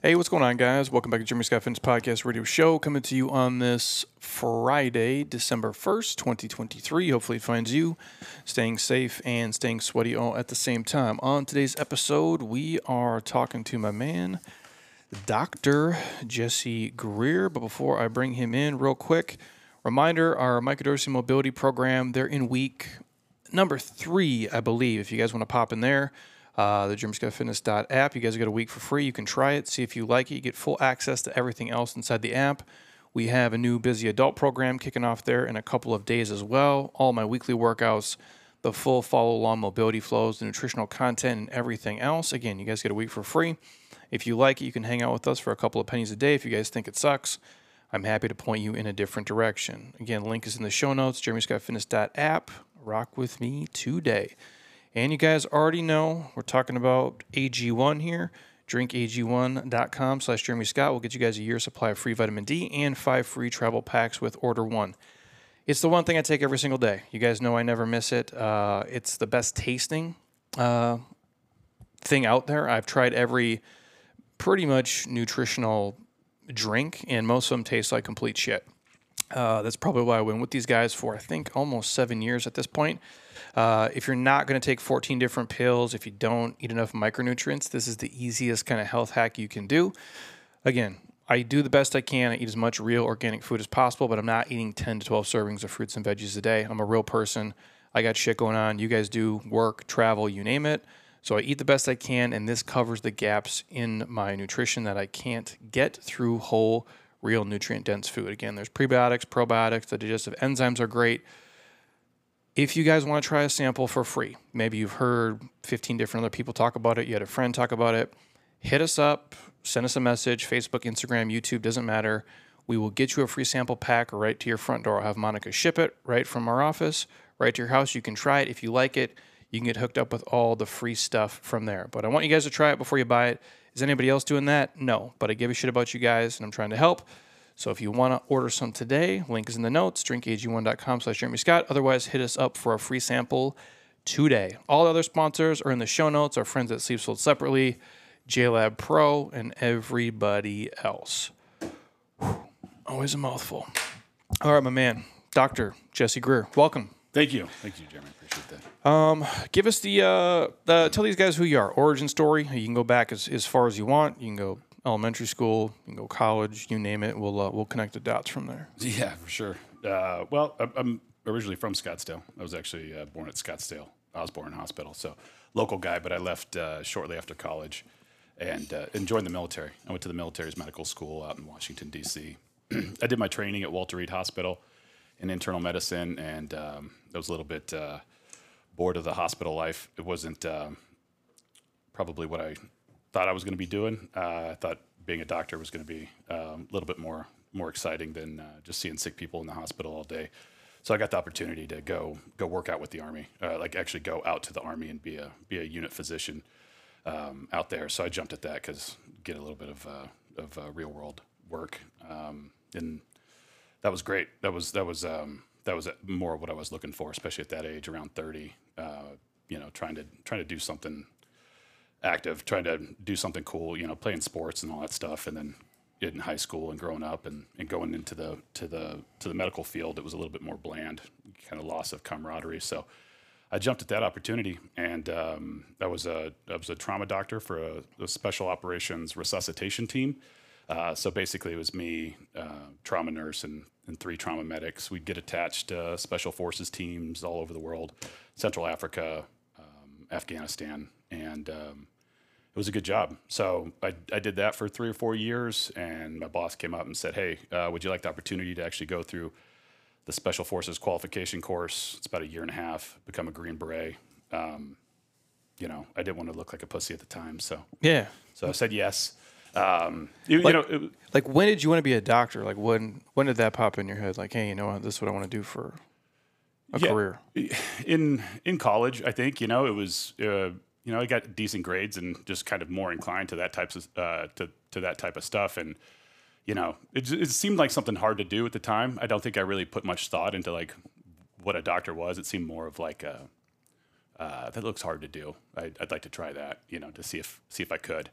Hey, what's going on, guys? Welcome back to Jeremy Scott Fitness Podcast Radio Show, coming to you on this Friday, December 1st, 2023. Hopefully, it finds you staying safe and staying sweaty all at the same time. On today's episode, we are talking to my man, Dr. Jesse Greer. But before I bring him in, real quick, reminder our microdosing mobility program, they're in week number three, I believe. If you guys want to pop in there, uh, the JeremyScottFitness app. You guys get a week for free. You can try it, see if you like it. You get full access to everything else inside the app. We have a new busy adult program kicking off there in a couple of days as well. All my weekly workouts, the full follow along mobility flows, the nutritional content, and everything else. Again, you guys get a week for free. If you like it, you can hang out with us for a couple of pennies a day. If you guys think it sucks, I'm happy to point you in a different direction. Again, link is in the show notes, jeremyscottfitness.app. Rock with me today. And you guys already know we're talking about AG1 here. drinkag1.com slash Jeremy Scott will get you guys a year supply of free vitamin D and five free travel packs with order one. It's the one thing I take every single day. You guys know I never miss it. Uh, it's the best tasting uh, thing out there. I've tried every pretty much nutritional drink, and most of them taste like complete shit. Uh, that's probably why I went with these guys for I think almost seven years at this point. Uh, if you're not going to take 14 different pills, if you don't eat enough micronutrients, this is the easiest kind of health hack you can do. Again, I do the best I can. I eat as much real organic food as possible, but I'm not eating 10 to 12 servings of fruits and veggies a day. I'm a real person. I got shit going on. You guys do work, travel, you name it. So I eat the best I can, and this covers the gaps in my nutrition that I can't get through whole real nutrient dense food. Again, there's prebiotics, probiotics, the digestive enzymes are great. If you guys want to try a sample for free, maybe you've heard 15 different other people talk about it, you had a friend talk about it, hit us up, send us a message, Facebook, Instagram, YouTube, doesn't matter. We will get you a free sample pack right to your front door. I'll have Monica ship it right from our office, right to your house. You can try it. If you like it, you can get hooked up with all the free stuff from there. But I want you guys to try it before you buy it. Is anybody else doing that? No, but I give a shit about you guys and I'm trying to help. So if you want to order some today, link is in the notes, drinkag1.com slash Jeremy Scott. Otherwise, hit us up for a free sample today. All other sponsors are in the show notes. Our friends at Sleeves Sold separately, Jaylab Pro, and everybody else. Whew, always a mouthful. All right, my man, Dr. Jesse Greer, welcome. Thank you. Thank you, Jeremy. Appreciate that. Um, give us the, uh, the, tell these guys who you are, origin story. You can go back as, as far as you want. You can go elementary school, you can go college, you name it. We'll uh, we'll connect the dots from there. Yeah, for sure. Uh, well, I'm originally from Scottsdale. I was actually uh, born at Scottsdale Osborn Hospital, so local guy. But I left uh, shortly after college and, uh, and joined the military. I went to the military's medical school out in Washington D.C. I did my training at Walter Reed Hospital in internal medicine, and um, I was a little bit uh, bored of the hospital life. It wasn't um, probably what I thought I was going to be doing. Uh, I thought being a doctor was going to be um, a little bit more more exciting than uh, just seeing sick people in the hospital all day. So I got the opportunity to go go work out with the army, uh, like actually go out to the army and be a be a unit physician um, out there. So I jumped at that because get a little bit of uh, of uh, real world work, um, and that was great. That was that was um, that was more of what I was looking for, especially at that age, around thirty. Uh, you know, trying to trying to do something active, trying to do something cool, you know, playing sports and all that stuff, and then in high school and growing up and, and going into the to the to the medical field, it was a little bit more bland, kind of loss of camaraderie. So I jumped at that opportunity, and um, I was a I was a trauma doctor for a, a special operations resuscitation team. Uh, so basically, it was me, uh, trauma nurse, and, and three trauma medics. We'd get attached to special forces teams all over the world, Central Africa, um, Afghanistan, and um, it was a good job. So I, I did that for three or four years, and my boss came up and said, "Hey, uh, would you like the opportunity to actually go through the Special Forces qualification course? It's about a year and a half, become a Green Beret." Um, you know, I didn't want to look like a pussy at the time, so yeah. So I said yes. Um, you, like, you know, it, like when did you want to be a doctor? Like when when did that pop in your head? Like, hey, you know what, this is what I want to do for a yeah, career. In in college, I think you know it was. Uh, you know, I got decent grades and just kind of more inclined to that types of uh, to to that type of stuff. And you know, it, it seemed like something hard to do at the time. I don't think I really put much thought into like what a doctor was. It seemed more of like a uh, that looks hard to do. I, would like to try that, you know, to see if see if I could.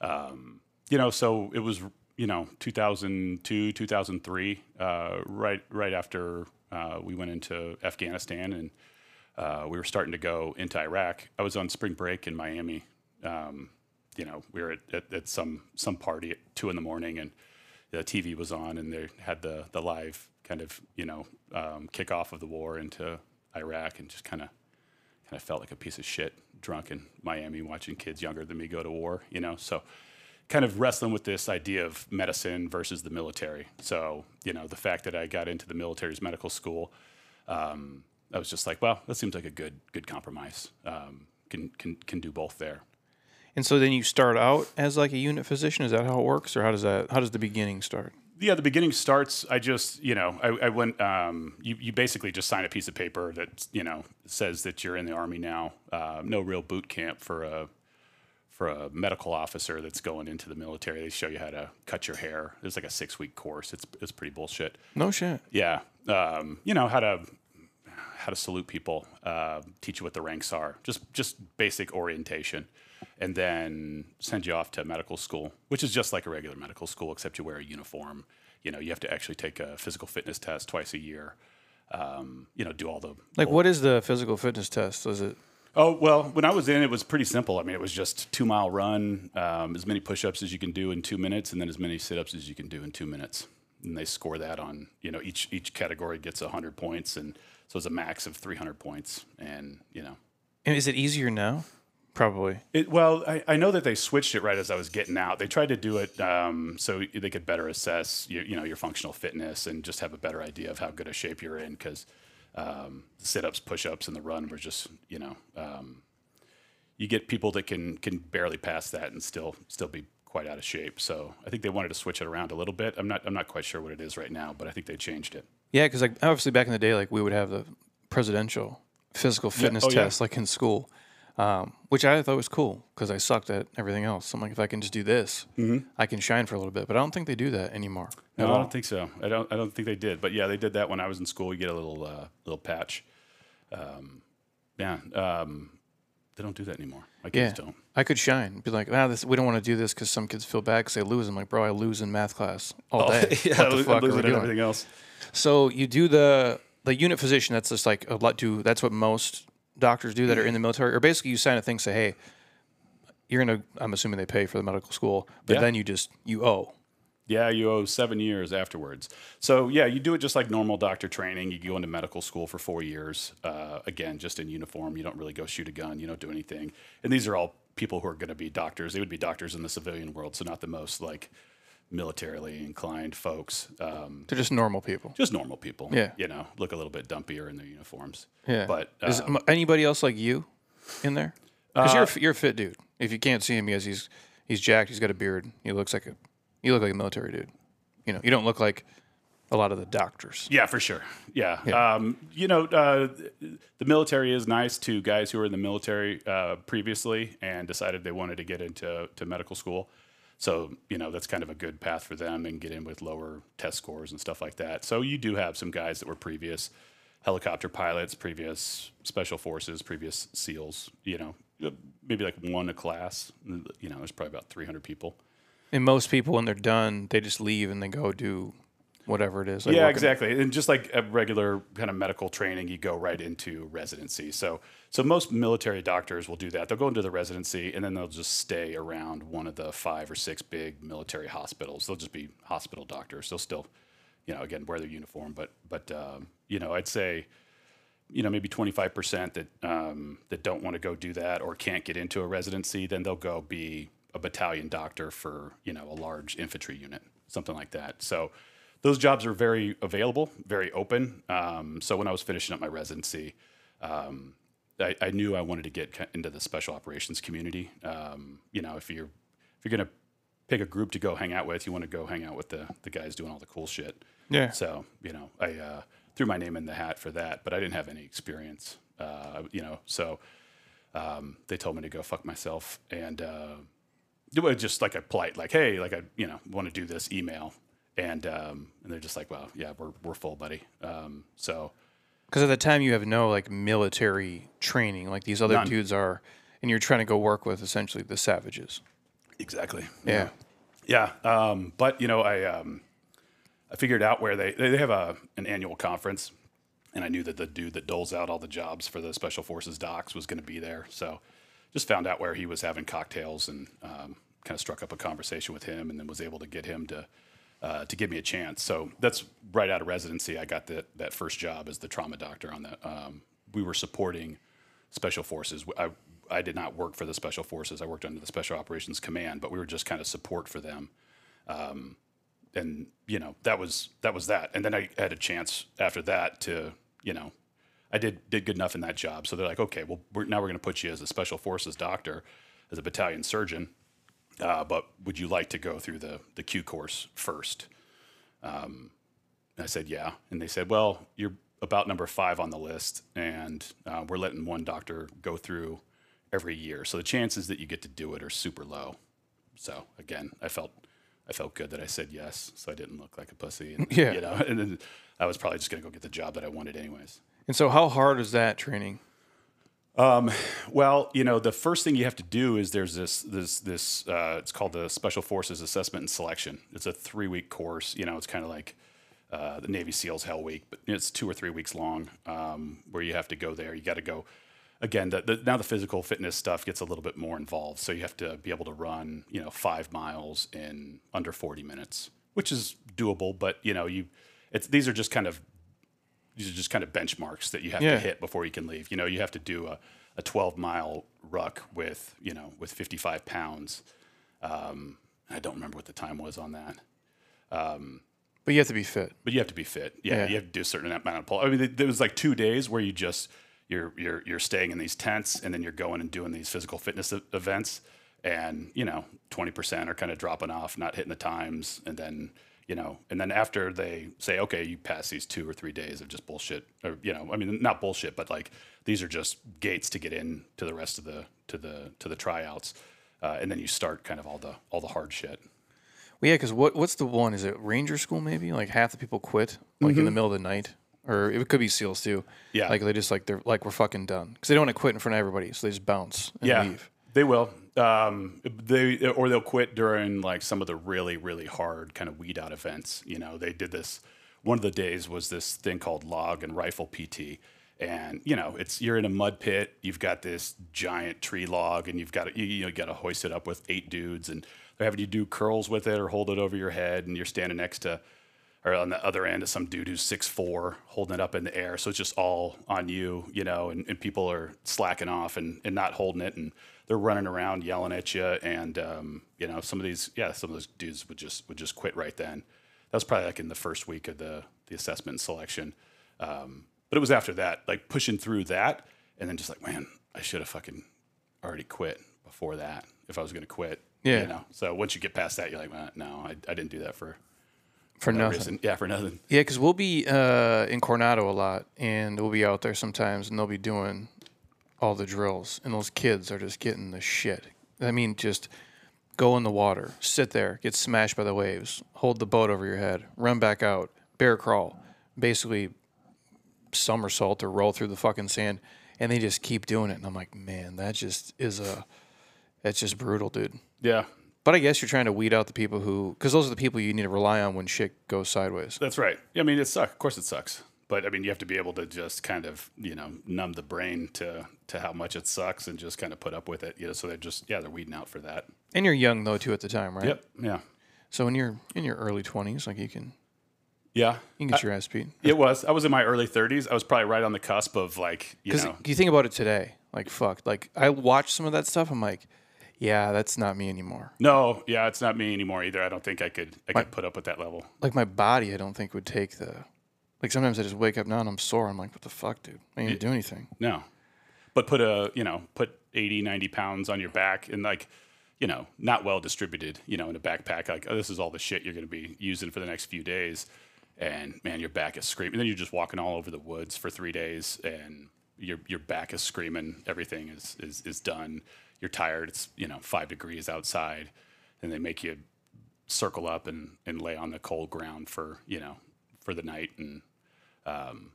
Um, you know, so it was you know 2002, 2003, uh, right right after uh, we went into Afghanistan and uh, we were starting to go into Iraq. I was on spring break in Miami. Um, you know, we were at, at, at some some party at two in the morning, and the TV was on, and they had the the live kind of you know um, kickoff of the war into Iraq, and just kind of kind of felt like a piece of shit drunk in Miami watching kids younger than me go to war. You know, so kind of wrestling with this idea of medicine versus the military. So you know, the fact that I got into the military's medical school. Um, I was just like, well, that seems like a good good compromise. Um, can can can do both there. And so then you start out as like a unit physician. Is that how it works, or how does that? How does the beginning start? Yeah, the beginning starts. I just, you know, I, I went. Um, you, you basically just sign a piece of paper that you know says that you're in the army now. Uh, no real boot camp for a for a medical officer that's going into the military. They show you how to cut your hair. It's like a six week course. It's it's pretty bullshit. No shit. Yeah, um, you know how to how to salute people, uh, teach you what the ranks are, just just basic orientation, and then send you off to medical school, which is just like a regular medical school, except you wear a uniform. You know, you have to actually take a physical fitness test twice a year. Um, you know, do all the Like, what is the physical fitness test? Is it? Oh well, when I was in, it was pretty simple. I mean, it was just two mile run, um, as many push ups as you can do in two minutes, and then as many sit ups as you can do in two minutes. And they score that on you know each each category gets hundred points, and so it's a max of three hundred points. And you know, And is it easier now? Probably. it, well, I, I know that they switched it right as I was getting out. They tried to do it um, so they could better assess your, you know your functional fitness and just have a better idea of how good a shape you're in because um, sit ups, push ups, and the run were just you know um, you get people that can can barely pass that and still still be quite out of shape. So I think they wanted to switch it around a little bit. I'm not I'm not quite sure what it is right now, but I think they changed it. Yeah, because like obviously back in the day, like we would have the presidential physical fitness Oh, yeah. test, like in school, um, which I thought was cool because I sucked at everything else. I'm like, if I can just do this, I can shine for a little bit. But I don't think they do that anymore. No, I don't think so. I don't. I don't think they did. But yeah, they did that when I was in school. You get a little uh, little patch. Um, yeah, um, they don't do that anymore. My Yeah, kids don't. I could shine. Be like, ah, this. We don't want to do this because some kids feel bad because they lose. I'm like, bro, I lose in math class all day. Oh, yeah, what the fuck are we doing? everything else. So you do the the unit physician. That's just like a lot. Do that's what most doctors do that are in the military, or basically you sign a thing say, hey, you're gonna. I'm assuming they pay for the medical school, but Yeah. then you just you owe. Yeah, you owe seven years afterwards. So yeah, you do it just like normal doctor training. You go into medical school for four years. Uh, again, just in uniform. You don't really go shoot a gun. You don't do anything. And these are all people who are going to be doctors. They would be doctors in the civilian world, so not the most like militarily inclined folks. Um, They're just normal people. just normal people. Yeah. you know, look a little bit dumpier in their uniforms. Yeah. but is uh, anybody else like you in there? Because you're a you're a fit dude. If you can't see him, because he's he's jacked. He's got a beard. He looks like a you look like a military dude. You know, you don't look like a lot of the doctors. Yeah, for sure. Yeah. Yeah. Um, you know, uh, the military is nice to guys who were in the military uh, previously and decided they wanted to get into to medical school. So, you know, that's kind of a good path for them and get in with lower test scores and stuff like that. So, you do have some guys that were previous helicopter pilots, previous special forces, previous SEALs, you know, uh, maybe like one a class. You know, there's probably about 300 people. And most people, when they're done, they just leave and they go do whatever it is. like yeah, working- exactly. And just like a regular kind of medical training, you go right into residency. So, so most military doctors will do that. They'll go into the residency and then they'll just stay around one of the five or six big military hospitals. They'll just be hospital doctors. They'll still, you know, again wear their uniform, but but um, you know, I'd say, you know, maybe twenty five percent that um, that don't want to go do that or can't get into a residency, then they'll go be a battalion doctor for you know a large infantry unit, something like that. So those jobs are very available, very open. Um, so when I was finishing up my residency, um, I, I knew I wanted to get into the special operations community. Um, you know, if you're if you're gonna pick a group to go hang out with, you want to go hang out with the the guys doing all the cool shit. Yeah. So you know, I uh, threw my name in the hat for that, but I didn't have any experience. Uh, you know, so um, they told me to go fuck myself, and uh, it was just like a polite, like, hey, like I, you know, want to do this email, and um, and they're just like, well, yeah, we're we're full, buddy. Um, so Because at the time you have no like military training like these other None. dudes are, and you're trying to go work with essentially the savages. exactly, Yeah. Yeah, um, but you know, I um, I figured out where they they have a an annual conference, and I knew that the dude that doles out all the jobs for the Special Forces docs was going to be there. So just found out where he was having cocktails and um, kind of struck up a conversation with him, and then was able to get him to uh, to give me a chance. So that's right out of residency. I got that that first job as the trauma doctor on that. Um, we were supporting Special Forces. I I did not work for the Special Forces. I worked under the Special Operations Command, but we were just kind of support for them. Um, and you know that was that was that. And then I had a chance after that to you know I did did good enough in that job. So they're like, okay, well we're, now we're going to put you as a Special Forces doctor, as a battalion surgeon. Uh, but would you like to go through the the Q course first? Um, I said, yeah. And they said, well, you're about number five on the list, and uh, we're letting one doctor go through every year. So the chances that you get to do it are super low. So again, I felt I felt good that I said yes, so I didn't look like a pussy. And, Yeah. you know, and then I was probably just gonna go get the job that I wanted anyways. And so, how hard is that training? Well, you know, the first thing you have to do is there's this this this uh, it's called the Special Forces Assessment and Selection. It's a three week course. You know, it's kind of like uh, the Navy SEALs Hell Week, but it's two or three weeks long, um, where you have to go there. You got to go. Again, the, the, now the physical fitness stuff gets a little bit more involved. So you have to be able to run, you know, five miles in under 40 minutes, which is doable. But you know, you it's these are just kind of these are just kind of benchmarks that you have Yeah. to hit before you can leave. You know, you have to do a, a 12 mile ruck with, you know, with 55 pounds. Um, I don't remember what the time was on that, But you have to be fit. but you have to be fit. Yeah, Yeah. you have to do a certain amount of pull. I mean, there- was like two days where you just you're you're you're staying in these tents and then you're going and doing these physical fitness events, and you know, 20% are kind of dropping off, not hitting the times, and then you know, and then after they say, okay, you pass these two or three days of just bullshit, or you know, I mean, not bullshit, but like these are just gates to get in to the rest of the to the to the tryouts, uh, and then you start kind of all the all the hard shit. Well, yeah, because what what's the one? Is it Ranger School? Maybe like half the people quit like in the middle of the night, or it could be SEALs too. Yeah. like they just like they're like we're fucking done because they don't want to quit in front of everybody, so they just bounce and yeah, leave. They will. Um, they or they'll quit during like some of the really really hard kind of weed out events. You know, they did this. One of the days was this thing called log and rifle PT, and you know, it's you're in a mud pit. You've got this giant tree log, and you've got to, you, you know, got to hoist it up with eight dudes, and they're having you do curls with it or hold it over your head, and you're standing next to or on the other end of some dude who's six four holding it up in the air. So it's just all on you, you know, and, and people are slacking off and, and not holding it and they're running around yelling at you. And, um, you know, some of these, yeah, some of those dudes would just, would just quit right then. That was probably like in the first week of the, the assessment and selection. Um, but it was after that, like pushing through that and then just like, man, I should have fucking already quit before that if I was going to quit. Yeah. You know, so once you get past that, you're like, well, no, I, I didn't do that for, for nothing. reason. Yeah, for nothing. Yeah, because we'll be uh, in Coronado a lot, and we'll be out there sometimes, and they'll be doing all the drills, and those kids are just getting the shit. I mean, just go in the water, sit there, get smashed by the waves, hold the boat over your head, run back out, bear crawl, basically somersault or roll through the fucking sand, and they just keep doing it. And I'm like, man, that just is a, that's just brutal, dude. Yeah, But I guess you're trying to weed out the people who, because those are the people you need to rely on when shit goes sideways. That's right. I mean, it sucks. Of course, it sucks. But I mean, you have to be able to just kind of, you know, numb the brain to to how much it sucks and just kind of put up with it. You know, so they're just yeah, they're weeding out for that. And you're young though too at the time, right? Yep. Yeah. So when you're in your early twenties, like you can Yeah. you can get your ass beat. It was. I was in my early 30s. I was probably right on the cusp of like, you know, you think about it today, like fuck, like I watch some of that stuff. I'm like, yeah, that's not me anymore. no, yeah, it's not me anymore either. I don't think I could I could put up with that level. Like my body, I don't think would take the. Like sometimes I just wake up now and I'm sore. I'm like, what the fuck, dude? I didn't do anything. No. But put a, you know, put 80, 90 pounds on your back and like, you know, not well distributed, you know, in a backpack. Like, oh, this is all the shit you're going to be using for the next few days. And man, your back is screaming. And then you're just walking all over the woods for three days and your, your back is screaming. Everything is, is, is done. You're tired. It's, you know, five degrees outside. And they make you circle up and, and lay on the cold ground for, you know, for the night. And, um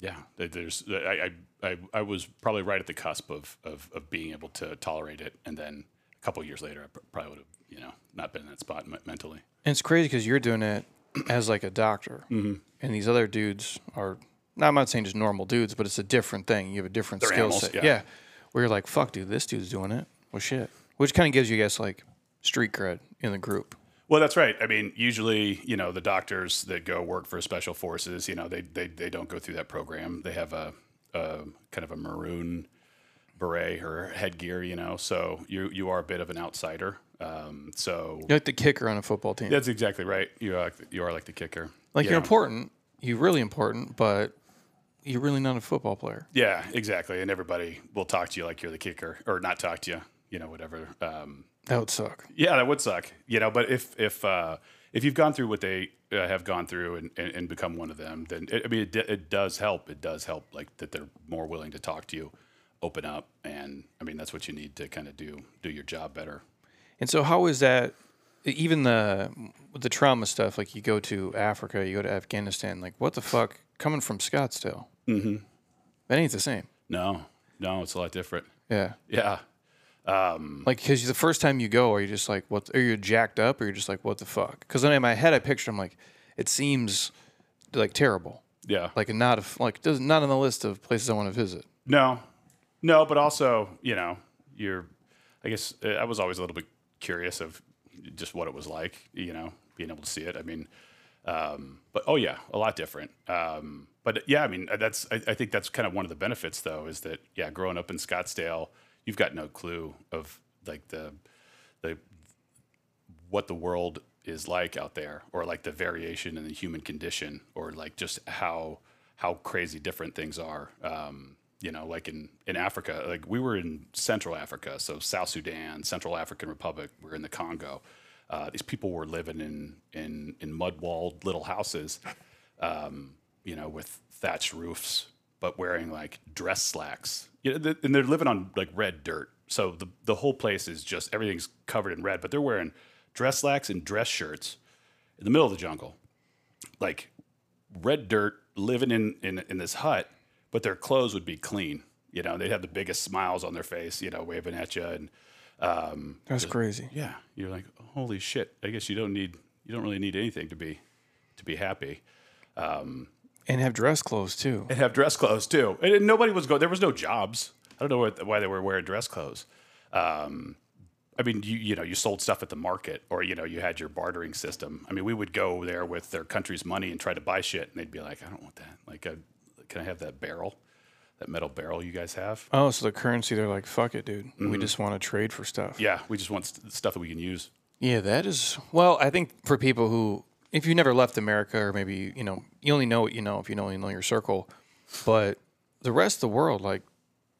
yeah, there's I, I I I was probably right at the cusp of of, of being able to tolerate it, and then a couple years later, I probably would have, you know, not been in that spot me- mentally. And it's crazy because you're doing it as like a doctor, Mm-hmm. and these other dudes are. Now, I'm not saying just normal dudes, but it's a different thing. You have a different They're skill animals, set. yeah. where you're like, "Fuck, dude, this dude's doing it." Well, shit. Which kind of gives you guys like street cred in the group. Well, that's right. I mean, usually, you know, the doctors that go work for special forces, you know, they they, they don't go through that program. They have a, a kind of a maroon beret or headgear, you know. So you you are a bit of an outsider. Um, so You're like the kicker on a football team. that's exactly right. You are like you are like the kicker. Like you you're important. You're really important, but you're really not a football player. Yeah, exactly. And everybody will talk to you like you're the kicker, or not talk to you, you know, whatever. Um, That would suck. Yeah, that would suck. You know, but if if uh, if you've gone through what they uh, have gone through and, and, and become one of them, then it, I mean, it, it does help. It does help, like that they're more willing to talk to you, open up, and I mean that's what you need to kind of do do your job better. And so, how is that? Even the the trauma stuff, like you go to Africa, you go to Afghanistan. Like, what the fuck? Coming from Scottsdale, mm-hmm. that ain't the same. No, no, it's a lot different. Yeah, Yeah, like because the first time you go, are you just like, what? Are you jacked up, or you're just like, what the fuck? Because then in my head, I picture I'm like, it seems like terrible, yeah. like not a, like does not on the list of places I want to visit. No, no, but also, you know, you're. I guess I was always a little bit curious of just what it was like, you know, being able to see it. I mean, um, but oh yeah, a lot different. Um, but yeah, I mean, that's. I, I think that's kind of one of the benefits, though, is that yeah, growing up in Scottsdale, you've got no clue of like the the what the world is like out there or like the variation in the human condition or like just how how crazy different things are um, you know like in in africa like we were in central africa so south sudan central african republic we're in the congo. Uh, these people were living in in in mud walled little houses um, you know with thatched roofs but wearing like dress slacks. You know, th- and they're living on like red dirt. So the the whole place is just everything's covered in red but they're wearing dress slacks and dress shirts in the middle of the jungle. Like red dirt living in, in in this hut but their clothes would be clean. You know they'd have the biggest smiles on their face you know waving at you and um, That's crazy. yeah. You're like holy shit. I guess you don't need you don't really need anything to be to be happy And have dress clothes too. and have dress clothes too. And nobody was going. There was no jobs. I don't know what, why they were wearing dress clothes. Um, I mean, you you know, you sold stuff at the market, or you know, you had your bartering system. I mean, we would go there with their country's money and try to buy shit, and they'd be like, "I don't want that. Like, uh, can I have that barrel, that metal barrel you guys have?" Oh, so the currency, they're like, fuck it, dude. We just want to trade for stuff. Yeah, we just want st- stuff that we can use. Yeah, that is. Well, I think for people who, if you never left America, or maybe you know, you only know what you know if you only know your circle, but the rest of the world, like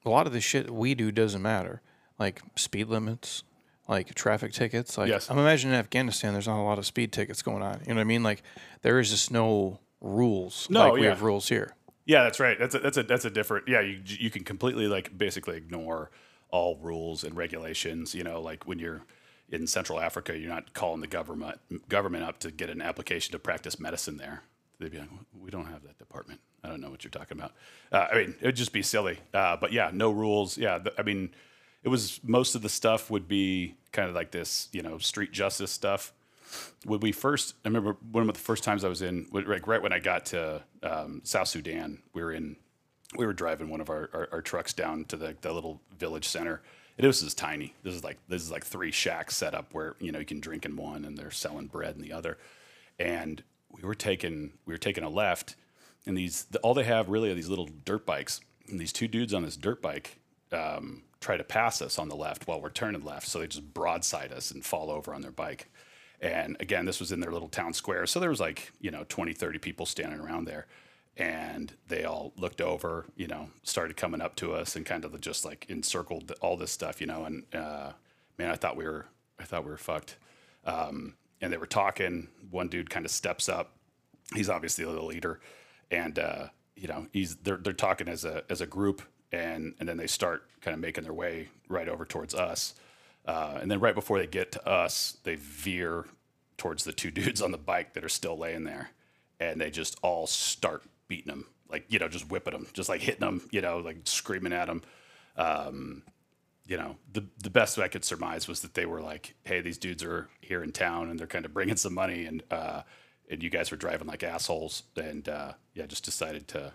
a lot of the shit we do doesn't matter, like speed limits, like traffic tickets. Like Yes. I'm imagining in Afghanistan, there's not a lot of speed tickets going on. You know what I mean? Like there is just no rules. No, like we yeah. have rules here. Yeah, that's right. That's a, that's a that's a different. Yeah, you you can completely like basically ignore all rules and regulations. You know, like when you're in Central Africa, you're not calling the government government up to get an application to practice medicine there. They'd be like, "We don't have that department. I don't know what you're talking about." Uh, I mean, it would just be silly. Uh, but yeah, no rules. Yeah, th- I mean, it was most of the stuff would be kind of like this, you know, street justice stuff when we first, I remember one of the first times I was in, like right when I got to um, South Sudan, we were in, we were driving one of our, our, our trucks down to the, the little village center. Was just tiny. This is like this is like three shacks set up where you know you can drink in one, and they're selling bread in the other. And we were taking we were taking a left, and these all they have really are these little dirt bikes. And these two dudes on this dirt bike um, try to pass us on the left while we're turning left. So they just broadside us and fall over on their bike. And again, this was in their little town square. So there was like, you know, 20, 30 people standing around there. And they all looked over, you know, started coming up to us and kind of just like encircled all this stuff, you know. And uh, man, I thought we were, I thought we were fucked. Um, and they were talking. One dude kind of steps up. He's obviously the leader, and uh, you know, he's they're they're talking as a as a group, and and then they start kind of making their way right over towards us. Uh, and then right before they get to us, they veer towards the two dudes on the bike that are still laying there, and they just all start beating them, like you know, just whipping them, just like hitting them, you know, like screaming at them. Um, you know, the the best I could surmise was that they were like, "Hey, these dudes are here in town and they're kind of bringing some money, and uh, and you guys were driving like assholes, and uh, yeah, just decided to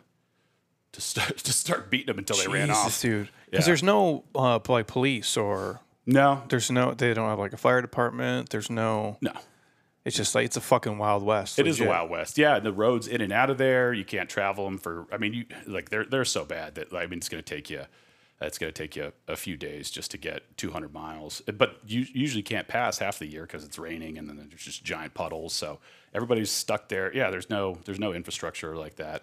to start to start beating them until they ran Jesus, off. dude. Because Yeah. there's no uh, like police or No, there's no they don't have like a fire department. There's no. no, It's just like it's a fucking wild west. It is the. Wild West. Yeah, the roads in and out of there, you can't travel them for. I mean, you like they're they're so bad that I mean it's going to take you. It's going to take you a few days just to get 200 miles, but you usually can't pass half the year because it's raining and then there's just giant puddles. So everybody's stuck there. Yeah, there's no there's no infrastructure like that.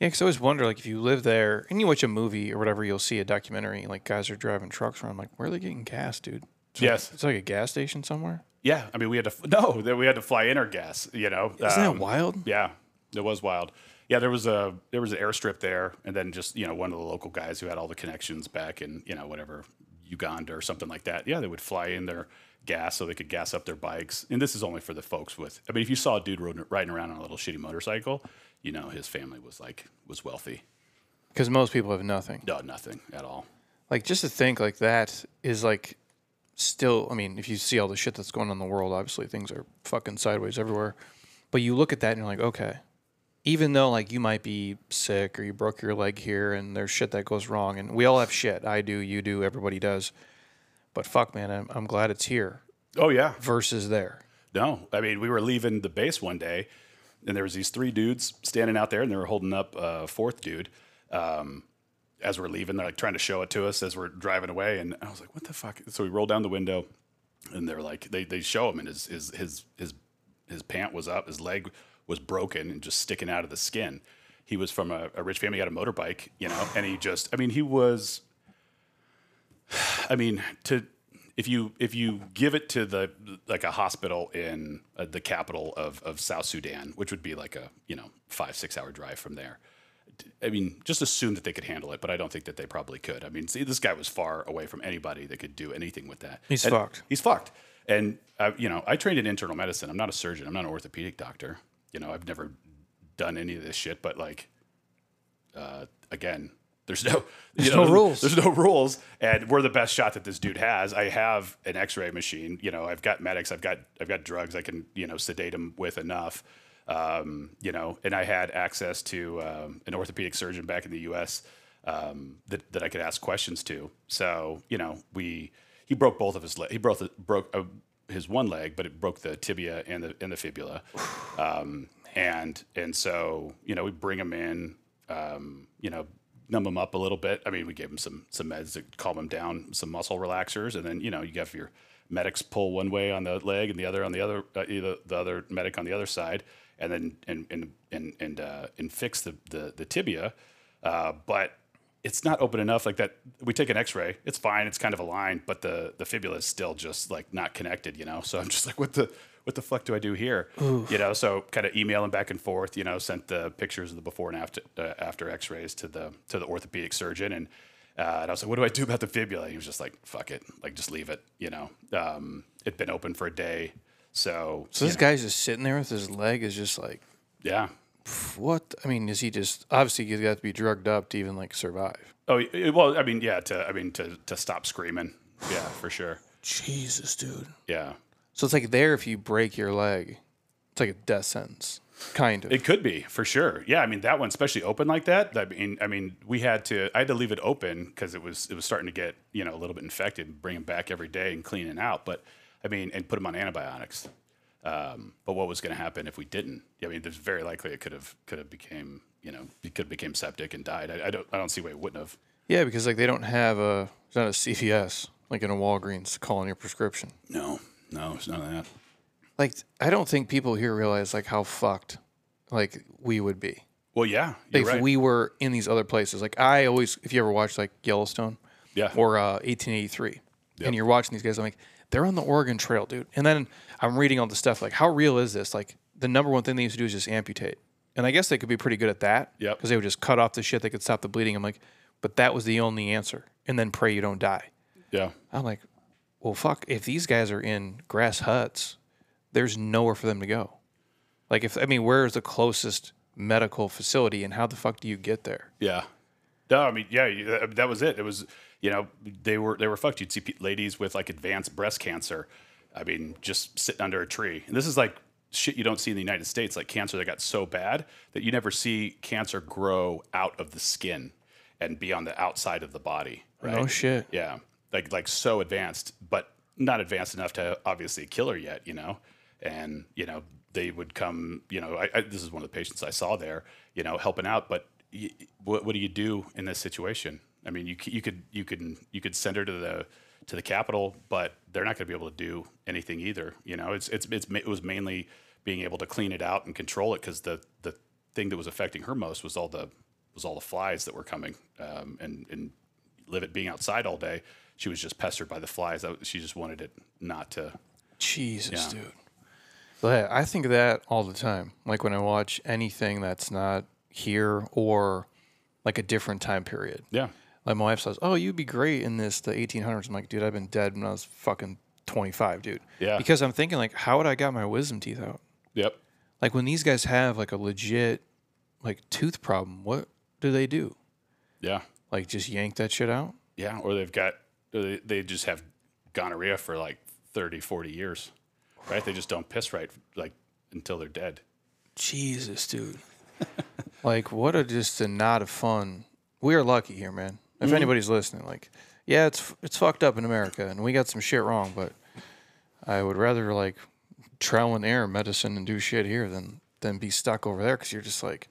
Yeah, because I always wonder, like, if you live there and you watch a movie or whatever, you'll see a documentary, like, guys are driving trucks around. Like, where are they getting gas, dude? It's like- Yes. it's like a gas station somewhere. Yeah, I mean we had to no, that we had to fly in our gas. You know, Isn't Um, that wild? Yeah, it was wild. Yeah, there was a there was an airstrip there, and then just you know one of the local guys who had all the connections back in you know whatever Uganda or something like that. Yeah, they would fly in their gas so they could gas up their bikes. And this is only for the folks with. I mean, if you saw a dude riding, riding around on a little shitty motorcycle, you know his family was like was wealthy. Because most people have nothing. No, nothing at all. Like, just to think like that is like still, I mean, if you see all the shit that's going on in the world, obviously things are fucking sideways everywhere. But you look at that and you're like, okay, even though like you might be sick or you broke your leg here and there's shit that goes wrong, and we all have shit. I do, you do, everybody does. But fuck, man, I'm, I'm glad it's here Oh yeah, versus there. No, I mean we were leaving the base one day, and there was these three dudes standing out there, and they were holding up a fourth dude. Um, as we're leaving, they're like trying to show it to us as we're driving away, and I was like, "What the fuck?" So we roll down the window, and they're like, they they show him, and his his his his his pant was up, his leg was broken and just sticking out of the skin. He was from a, a rich family, he had a motorbike, you know, and he just, I mean, he was I mean, to if you if you give it to the like a hospital in uh, the capital of of South Sudan, which would be like a you know five six hour drive from there. I mean, just assume that they could handle it, but I don't think that they probably could. I mean, see, this guy was far away from anybody that could do anything with that. He's And fucked. He's fucked. And uh, you know, I trained in internal medicine. I'm not a surgeon. I'm not an orthopedic doctor. You know, I've never done any of this shit. But like, uh, again, there's no you no rules. There's no rules, and we're the best shot that this dude has. I have an X-ray machine. You know, I've got medics. I've got I've got drugs. I can you know sedate him with enough. Um, you know, and I had access to um, an orthopedic surgeon back in the U.S. Um, that that I could ask questions to. So you know, we he broke both of his leg. He broke the, broke uh, his one leg, but it broke the tibia and the and the fibula. Um, and and so you know, we bring him in. Um, you know, numb him up a little bit. I mean, we gave him some some meds to calm him down, some muscle relaxers, and then you know you have your medics pull one way on the leg and the other on the other, uh, either the other medic on the other side, and then and and and and, uh, and fix the the, the tibia. Uh, but it's not open enough like that. We take an X-ray, it's fine, it's kind of aligned, but the the fibula is still just like not connected, you know. So I'm just like, what the what the fuck do I do here? You know, so kind of emailing back and forth. You know, sent the pictures of the before and after uh, after X-rays to the to the orthopedic surgeon, and uh, and I was like, what do I do about the fibula? He was just like, fuck it, like just leave it. You know, um, it'd been open for a day, so So this guy's just sitting there with his leg is just like, yeah. what? I mean, is he just obviously he's got to be drugged up to even like survive? Oh well, I mean, yeah. To I mean, to to stop screaming, yeah, for sure, Jesus, dude. yeah. So it's like there if you break your leg, it's like a death sentence, kind of. It could be for sure. Yeah, I mean that one, especially open like that. I mean, I mean, we had to. I had to leave it open because it was it was starting to get you know a little bit infected. and Bring him back every day and clean it out. But I mean, and put him on antibiotics. Um, but what was going to happen if we didn't? I mean, there's very likely it could have could have became you know it could have became septic and died. I, I don't I don't see why it wouldn't have. yeah, because like they don't have a it's not a CVS like in a Walgreens calling your prescription. No, no, it's none of that. Like I don't think people here realize like how fucked like we would be Well, yeah, if right. we were in these other places. Like I always, if you ever watch like Yellowstone, Yeah. or uh, 1883, Yep. and you're watching these guys, I'm like, they're on the Oregon Trail, dude. And then I'm reading all the stuff like, how real is this? Like the number one thing they used to do is just amputate, and I guess they could be pretty good at that. Yep. Because they would just cut off the shit, they could stop the bleeding. I'm like, but that was the only answer, and then pray you don't die. yeah, I'm like, well, fuck. If these guys are in grass huts, there's nowhere for them to go. Like, if I mean, where is the closest medical facility, and how the fuck do you get there? Yeah. No, I mean, yeah, that was it. It was, you know, they were they were fucked. You'd see ladies with like advanced breast cancer. I mean, just sitting under a tree. And this is like shit you don't see in the United States, like cancer that got so bad that you never see cancer grow out of the skin and be on the outside of the body. Right? No shit. Yeah, like like so advanced, but not advanced enough to obviously kill her yet. You know, and you know they would come. You know, I, I, this is one of the patients I saw there. You know, helping out, but y- what, what do you do in this situation? I mean, you you could you could you could send her to the to the capital, but they're not going to be able to do anything either. You know, it's it's, it's it was mainly being able to clean it out and control it because the the thing that was affecting her most was all the was all the flies that were coming um, and and live it being outside all day. She was just pestered by the flies. She just wanted it not to. Jesus, dude. But I think of that all the time. Like when I watch anything that's not here or like a different time period. Yeah, Like my wife says, "Oh, you'd be great in this the 1800s." I'm like, "Dude, I've been dead when I was fucking 25, dude." Yeah. Because I'm thinking like, how would I got my wisdom teeth out? yep, Like when these guys have like a legit like tooth problem, what do they do? yeah, Like just yank that shit out? yeah. Or they've got or they, they just have gonorrhea for like 30, 40 years, right? They just don't piss right like until they're dead. Jesus, dude. like what a just a not of fun. We are lucky here, man. If anybody's listening, like, yeah, it's it's fucked up in America and we got some shit wrong, but I would rather like trial and error medicine and do shit here than than be stuck over there because you're just like,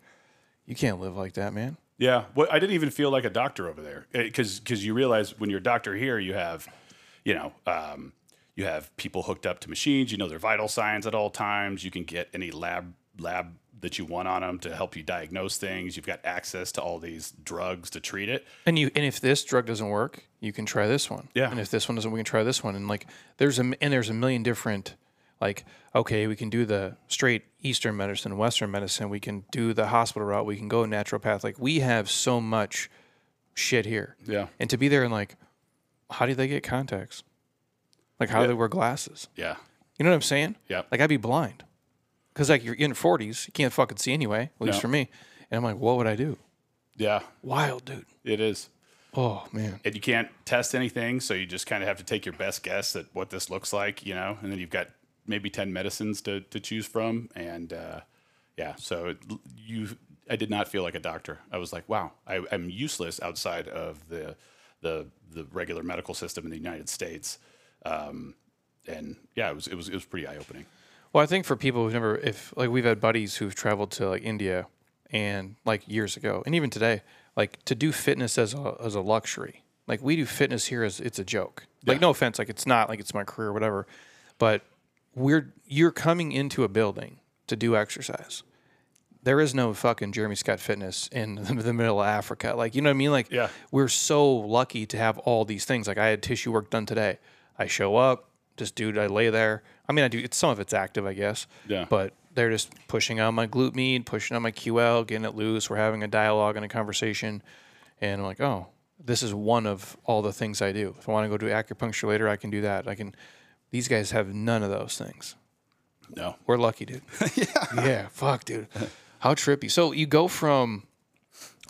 you can't live like that, man. Yeah, well, I didn't even feel like a doctor over there because because you realize when you're a doctor here, you have, you know, um, you have people hooked up to machines. You know their vital signs at all times. You can get any lab lab that you want on them to help you diagnose things. You've got access to all these drugs to treat it. And you and if this drug doesn't work, you can try this one. Yeah. And if this one doesn't, we can try this one. And like there's a and there's a million different like okay, we can do the straight Eastern medicine, Western medicine. We can do the hospital route. We can go naturopath. Like we have so much shit here. Yeah, And to be there and like, how do they get contacts? Like how do they wear glasses? yeah, You know what I'm saying? Yeah. Like I'd be blind. Cause like you're in your 40s, you can't fucking see anyway. At least No. for me. And I'm like, what would I do? yeah. Wild, dude. It is. Oh man. and you can't test anything, so you just kind of have to take your best guess at what this looks like, you know. And then you've got maybe ten medicines to, to choose from, and uh, yeah, so it, you, I did not feel like a doctor. I was like, wow, I, I'm useless outside of the the the regular medical system in the United States, um, and yeah, it was it was it was pretty eye opening. Well, I think for people who've never, if like we've had buddies who've traveled to like India and like years ago, and even today, like to do fitness as a as a luxury. Like we do fitness here as it's a joke. Like no offense, like it's not like it's my career or whatever, but we're you're coming into a building to do exercise. There is no fucking Jeremy Scott Fitness in the middle of Africa. Like you know what I mean? Like Yeah. we're so lucky to have all these things. Like I had tissue work done today. I show up, just dude, I lay there. I mean, I do. It's some of it's active, I guess. Yeah. But they're just pushing on my glute med, pushing on my QL, getting it loose. We're having a dialogue and a conversation, and I'm like, oh, this is one of all the things I do. If I want to go do acupuncture later, I can do that. I can. These guys have none of those things. No, We're lucky, dude. yeah. Yeah. Fuck, dude. How trippy. So you go from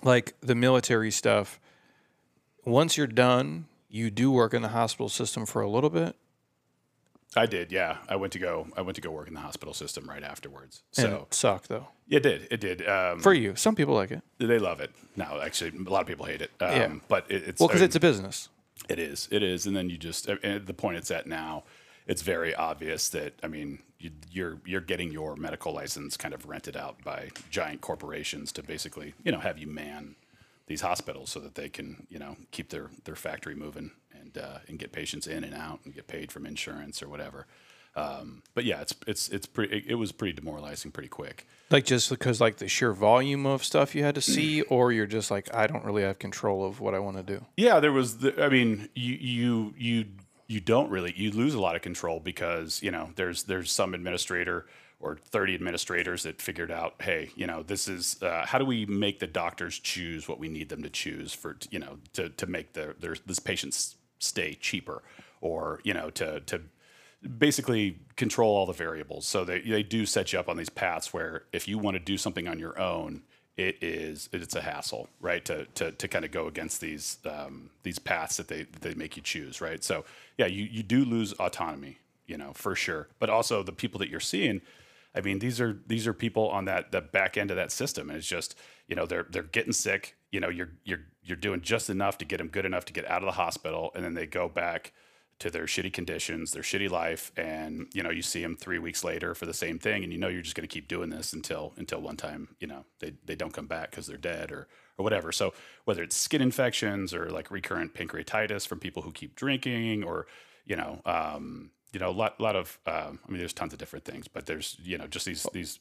like the military stuff. Once you're done, you do work in the hospital system for a little bit. I did. Yeah, I went to go. I went to go work in the hospital system right afterwards. And So it sucked though. it did. It did. Um, For you, some people like it. They love it. No, actually, a lot of people hate it. Um, Yeah. But it, it's Well, because I it's a business. it is. It is. And then you just at the point it's at now, it's very obvious that I mean you, you're you're getting your medical license kind of rented out by giant corporations to basically you know have you man these hospitals so that they can you know keep their their factory moving and uh, and get patients in and out and get paid from insurance or whatever. Um, but yeah, it's it's it's pretty. It, it was pretty demoralizing pretty quick. Like just because like the sheer volume of stuff you had to see, or you're just like, I don't really have control of what I want to do. Yeah, there was. The, I mean, you you you you don't really you lose a lot of control because you know there's there's some administrator or 30 administrators that figured out, hey, you know, this is uh, how do we make the doctors choose what we need them to choose for you know to to make the their this patient's stay cheaper or you know to to basically control all the variables. So they they do set you up on these paths where if you want to do something on your own, it is it's a hassle, right? To to, to kind of go against these um, these paths that they they make you choose, right? So yeah, you you do lose autonomy, you know, for sure. But also the people that you're seeing, I mean, these are these are people on that the back end of that system, and it's just you know they're they're getting sick. You know, you're you're you're doing just enough to get them good enough to get out of the hospital, and then they go back to their shitty conditions, their shitty life, and you know you see them three weeks later for the same thing, and you know you're just going to keep doing this until until one time you know they, they don't come back because they're dead or or whatever. So whether it's skin infections or like recurrent pancreatitis from people who keep drinking, or you know um, you know a lot lot of um, I mean there's tons of different things, but there's you know just these these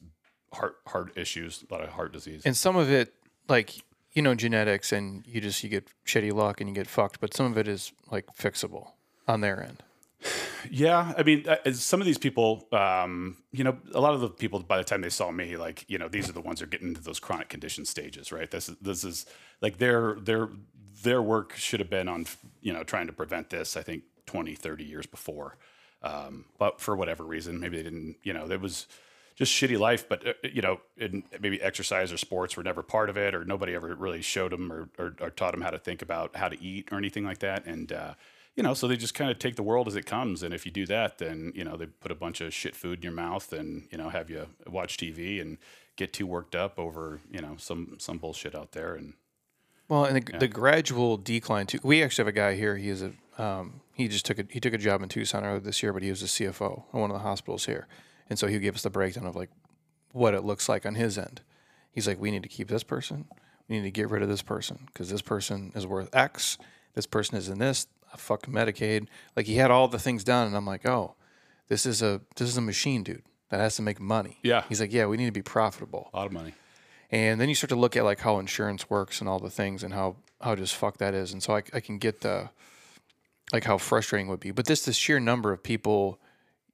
heart heart issues, a lot of heart disease, and some of it like you know genetics, and you just you get shitty luck and you get fucked, but some of it is like fixable on their end. Yeah, I mean, uh, some of these people, um, you know, a lot of the people by the time they saw me, like, you know, these are the ones who are getting into those chronic condition stages, right? This is this is like their their their work should have been on, you know, trying to prevent this. I think 20, 30 years before, um, but for whatever reason, maybe they didn't. You know, there was just shitty life. But uh, you know, maybe exercise or sports were never part of it, or nobody ever really showed them or, or, or taught them how to think about how to eat or anything like that, and uh, you know, so they just kind of take the world as it comes. And if you do that, then, you know, they put a bunch of shit food in your mouth and, you know, have you watch TV and get too worked up over, you know, some, some bullshit out there. And, well, and the, yeah. the gradual decline too. We actually have a guy here. He is a, um, he just took a, he took a job in Tucson earlier this year, but he was a CFO at one of the hospitals here. And so he gave us the breakdown of like what it looks like on his end. He's like, we need to keep this person. We need to get rid of this person because this person is worth X. This person is in this Fuck Medicaid. Like he had all the things done, and I'm like, oh, this is a this is a machine, dude, that has to make money. Yeah. He's like, yeah, we need to be profitable. A lot of money. And then you start to look at like how insurance works and all the things and how how just fuck that is. And so I, I can get the like how frustrating it would be. But this the sheer number of people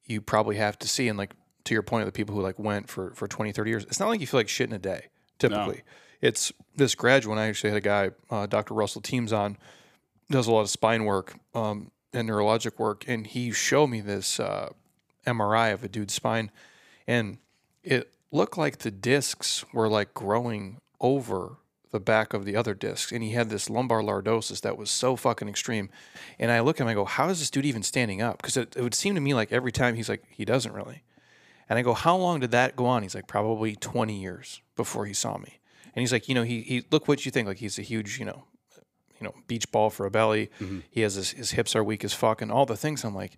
you probably have to see and like to your point of the people who like went for for 20 30 years it's not like you feel like shit in a day typically no. it's this graduate and i actually had a guy uh, dr russell teams on does a lot of spine work um, and neurologic work, and he showed me this uh, MRI of a dude's spine, and it looked like the discs were like growing over the back of the other discs, and he had this lumbar lordosis that was so fucking extreme. And I look at him, I go, "How is this dude even standing up?" Because it, it would seem to me like every time he's like, he doesn't really. And I go, "How long did that go on?" He's like, "Probably 20 years before he saw me." And he's like, "You know, he he look what you think. Like he's a huge, you know, you know, beach ball for a belly. Mm-hmm. He has his, his hips are weak as fuck and all the things. I'm like,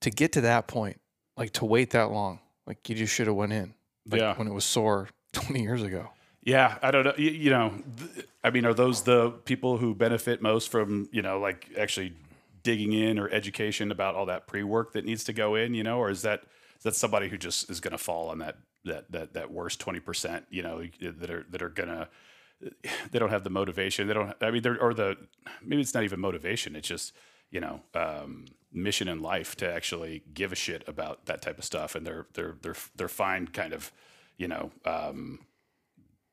to get to that point, like to wait that long, like you just should have went in. Like yeah. When it was sore 20 years ago. Yeah, I don't know. You, you know, th- I mean, are those the people who benefit most from you know, like actually digging in or education about all that pre work that needs to go in? You know, or is that is that somebody who just is going to fall on that that that that worst twenty percent? You know, that are that are going to they don't have the motivation. They don't. I mean, they're or the maybe it's not even motivation. It's just you know um, mission in life to actually give a shit about that type of stuff, and they're they're they're they're fine, kind of, you know, um,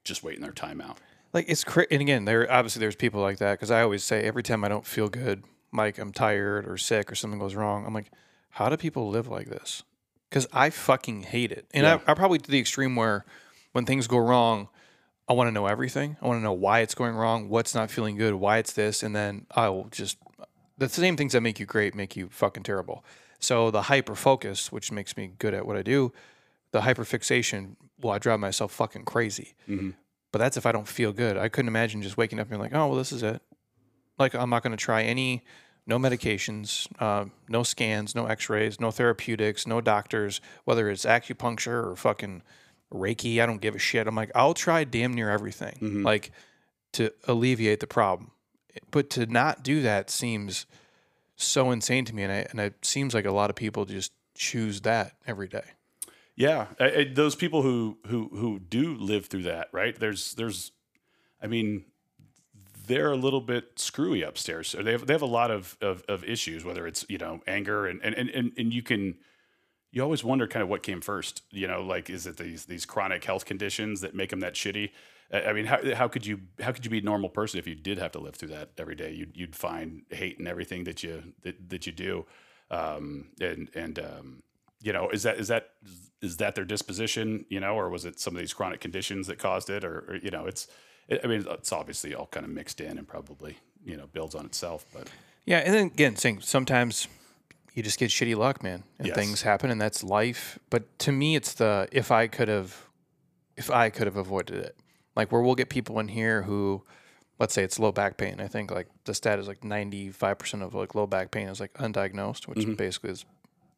just waiting their time out. Like it's and again, there obviously there's people like that because I always say every time I don't feel good, like I'm tired or sick or something goes wrong, I'm like, how do people live like this? Because I fucking hate it, and yeah. I, I probably to the extreme where when things go wrong I want to know everything. I want to know why it's going wrong, what's not feeling good, why it's this, and then I will just the same things that make you great make you fucking terrible. So the hyper focus, which makes me good at what I do, the hyper fixation, well, I drive myself fucking crazy. Mm-hmm. But that's if I don't feel good. I couldn't imagine just waking up and being like, oh well, this is it. Like I'm not going to try any, no medications, uh, no scans, no X-rays, no therapeutics, no doctors, whether it's acupuncture or fucking Reiki. I don't give a shit. I'm like, I'll try damn near everything, mm-hmm. like to alleviate the problem. But to not do that seems so insane to me, and, I, and it seems like a lot of people just choose that every day. Yeah, I, I, those people who who who do live through that, right? There's there's, I mean, they're a little bit screwy upstairs. They have they have a lot of of, of issues, whether it's you know anger and and and and you can you always wonder kind of what came first. You know, like is it these these chronic health conditions that make them that shitty? I mean, how, how could you how could you be a normal person if you did have to live through that every day? You'd you'd find hate in everything that you that, that you do, um, and and um, you know, is that is that is that their disposition, you know, or was it some of these chronic conditions that caused it, or, or you know, it's, it, I mean, it's obviously all kind of mixed in and probably you know builds on itself, but Yeah, and then again, saying sometimes you just get shitty luck, man, and Yes. things happen, and that's life. But to me, it's the if I could have, if I could have avoided it, like where we'll get people in here who, let's say it's low back pain. I think like the stat is like ninety five percent of like low back pain is like undiagnosed, which mm-hmm. basically is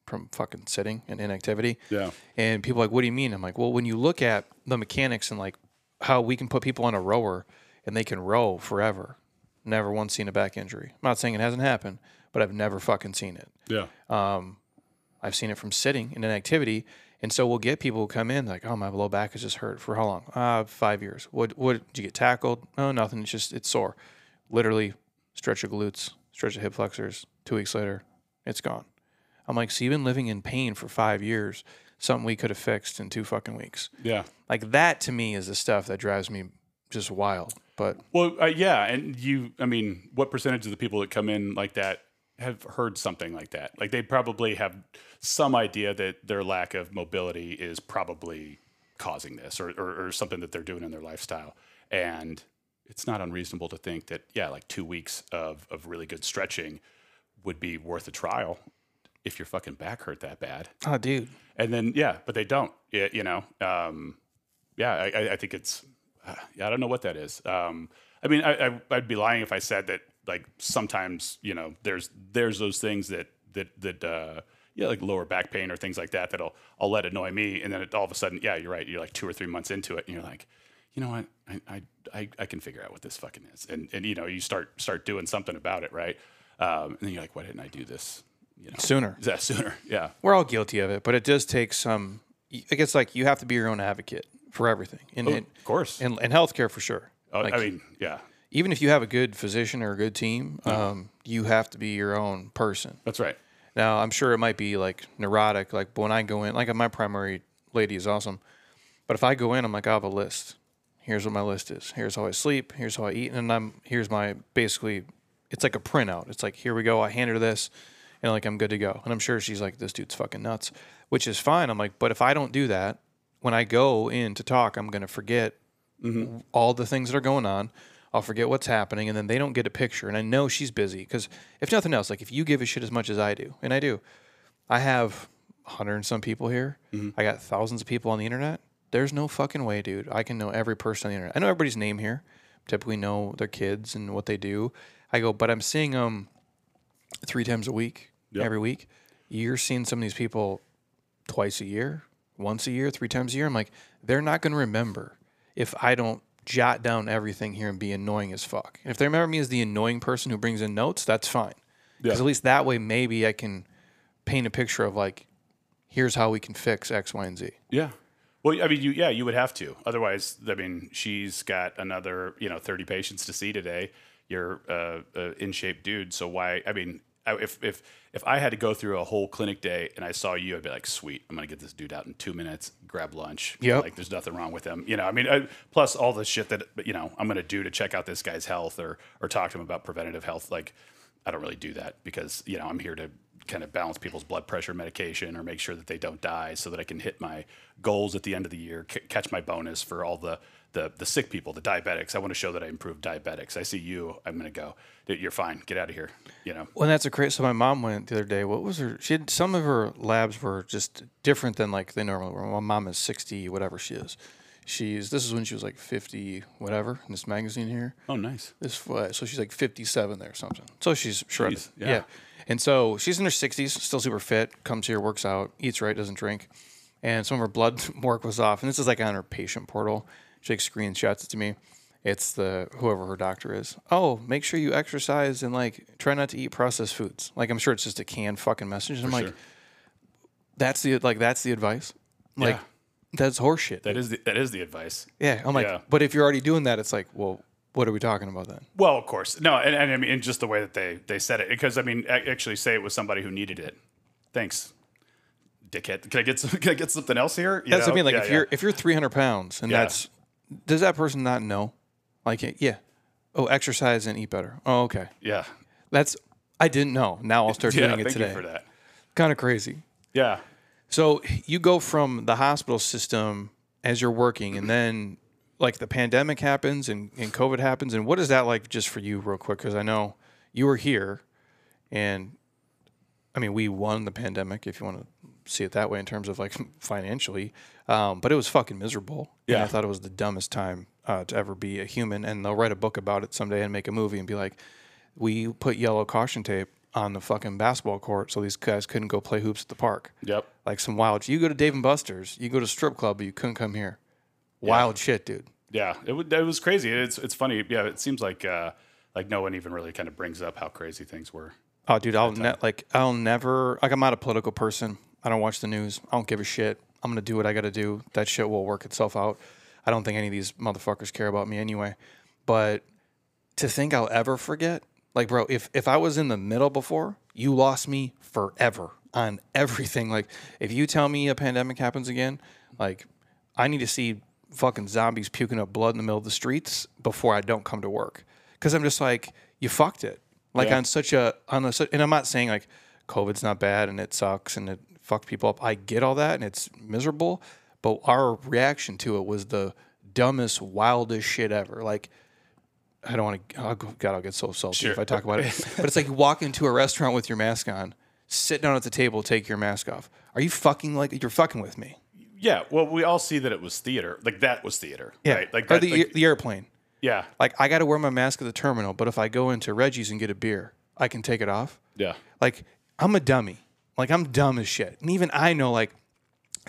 from fucking sitting and inactivity. Yeah. And people are like, what do you mean? I'm like, well, when you look at the mechanics and like how we can put people on a rower and they can row forever, never once seen a back injury. I'm not saying it hasn't happened, but I've never fucking seen it. yeah, Um, I've seen it from sitting in inactivity. And so we'll get people who come in like, oh, my low back is just hurt for how long? Uh, five years. What, what, did you get tackled? No, nothing. It's just, it's sore. Literally stretch your glutes, stretch your hip flexors. Two weeks later, it's gone. I'm like, so you've been living in pain for five years, something we could have fixed in two fucking weeks. yeah. Like that to me is the stuff that drives me just wild. But Well, uh, yeah, and you, I mean, what percentage of the people that come in like that have heard something like that? Like they probably have some idea that their lack of mobility is probably causing this, or, or, or something that they're doing in their lifestyle, and it's not unreasonable to think that yeah, like two weeks of of really good stretching would be worth a trial if your fucking back hurt that bad. oh, dude, And then yeah, but they don't. Yeah, you know. Um, yeah, I, I- think it's. Uh, yeah, I don't know what that is. Um, I mean, I, I, I'd be lying if I said that. Like sometimes, you know, there's there's those things that that that uh, yeah, like lower back pain or things like that that'll I'll let annoy me, and then it, all of a sudden, yeah, you're right. You're like two or three months into it, and you're like, you know what, I I, I, I can figure out what this fucking is, and and you know, you start start doing something about it, right? Um, and then you're like, why didn't I do this? You know, sooner. yeah, sooner, yeah. We're all guilty of it, but it does take some. I guess like you have to be your own advocate for everything, and Oh, and, of course. and, and healthcare for sure. Oh, Like, I mean, yeah, even if you have a good physician or a good team, um, you have to be your own person. that's right. Now, I'm sure it might be like neurotic. Like when I go in, like my primary lady is awesome, but if I go in, I'm like, I have a list. Here's what my list is. Here's how I sleep. Here's how I eat, and I'm here's my basically. It's like a printout. It's like here we go. I hand her this, and like I'm good to go. And I'm sure she's like, this dude's fucking nuts, which is fine. I'm like, but if I don't do that, when I go in to talk, I'm gonna forget mm-hmm. all the things that are going on. I'll forget what's happening, and then they don't get a picture. And I know she's busy because if nothing else, like if you give a shit as much as I do, and I do, I have a hundred and some people here. Mm-hmm. I got thousands of people on the internet. There's no fucking way, dude. I can know every person on the internet. I know everybody's name here. Typically know their kids and what they do. I go, but I'm seeing them three times a week, Yep. every week. You're seeing some of these people twice a year, once a year, three times a year. I'm like, they're not going to remember if I don't jot down everything here and be annoying as fuck. And if they remember me as the annoying person who brings in notes, that's fine. Because Yeah. at least that way, maybe I can paint a picture of like, here's how we can fix X, Y, and Z. Yeah. Well, I mean, you yeah, you would have to. Otherwise, I mean, she's got another you know thirty patients to see today. You're uh, a in shape dude, so why? I mean, I- if if if I had to go through a whole clinic day and I saw you, I'd be like, sweet, I'm gonna get this dude out in two minutes, grab lunch. Yep. Like, there's nothing wrong with him. You know, I mean, I, plus all the shit that you know I'm gonna do to check out this guy's health or or talk to him about preventative health. Like, I don't really do that because you know I'm here to kind of balance people's blood pressure medication or make sure that they don't die so that I can hit my goals at the end of the year, c- catch my bonus for all the, the the sick people, the diabetics. I want to show that I improved diabetics. I see you, I'm going to go. You're fine. Get out of here. You know. Well, that's a crazy. So my mom went the other day. What was her? She had some of her labs were just different than like they normally were. My mom is sixty, whatever she is. She's this is when she was like fifty, whatever. In this magazine here, Oh, nice. this uh, so she's like fifty-seven there or something. So she's shredded. Jeez, yeah. yeah. And so she's in her sixties, still super fit. Comes here, works out, eats right, doesn't drink. And some of her blood work was off. And this is like on her patient portal. She like screenshots it to me. It's the whoever her doctor is. Oh, make sure you exercise and like try not to eat processed foods. Like I'm sure it's just a canned fucking message. And I'm like, sure. that's the like that's the advice. Like Yeah. that's horseshit. That is the, that is the advice. yeah. I'm like, Yeah. but if you're already doing that, it's like, well, what are we talking about then? Well, of course. No, and, and I mean, and just the way that they they said it, because I mean, a- actually, say it was somebody who needed it. Thanks, dickhead. Can I get some, can I get something else here? You That's what I know? mean. Like Yeah, if yeah. you're if you're 300 pounds and Yeah. that's does that person not know? Like yeah, oh exercise and eat better. Oh okay, yeah, that's I didn't know. Now I'll start yeah. doing it Thank today. you for that. Kind of crazy. Yeah, So you go from the hospital system as you're working, and then like the pandemic happens and, and COVID happens. And what is that like just for you, real quick? Because I know you were here, and I mean, we won the pandemic, if you want to see it that way in terms of like financially, um, but it was fucking miserable. And Yeah. I thought it was the dumbest time uh, to ever be a human. And they'll write a book about it someday and make a movie and be like, we put yellow caution tape on the fucking basketball court so these guys couldn't go play hoops at the park. Yep. Like some wild. You go to Dave and Buster's, you go to strip club, but you couldn't come here. Wild shit, dude. Yeah, it, would- it was crazy. It's it's funny. Yeah, it seems like uh, like no one even really kind of brings up how crazy things were. Oh, dude, I'll ne- like I'll never like I'm not a political person. I don't watch the news. I don't give a shit. I'm gonna do what I gotta do. That shit will work itself out. I don't think any of these motherfuckers care about me anyway. But to think I'll ever forget, like, bro, if if I was in the middle before, you lost me forever on everything. Like, if you tell me a pandemic happens again, like, I need to see fucking zombies puking up blood in the middle of the streets before I don't come to work. Because I'm just like, you fucked it. Like Yeah. on such a on a, and I'm not saying like COVID's not bad and it sucks and it fucked people up. I get all that and it's miserable, but our reaction to it was the dumbest, wildest shit ever. Like I don't want to. Oh God, I'll get so salty if I talk about it. but it's like you walk into a restaurant with your mask on, sit down at the table, take your mask off. Are you fucking like you're fucking with me? Yeah, well, we all see that it was theater. Like that was theater, right? Like or that, the like- the airplane. yeah, Like I got to wear my mask at the terminal, but if I go into Reggie's and get a beer, I can take it off. yeah, Like I'm a dummy. Like I'm dumb as shit. And even I know like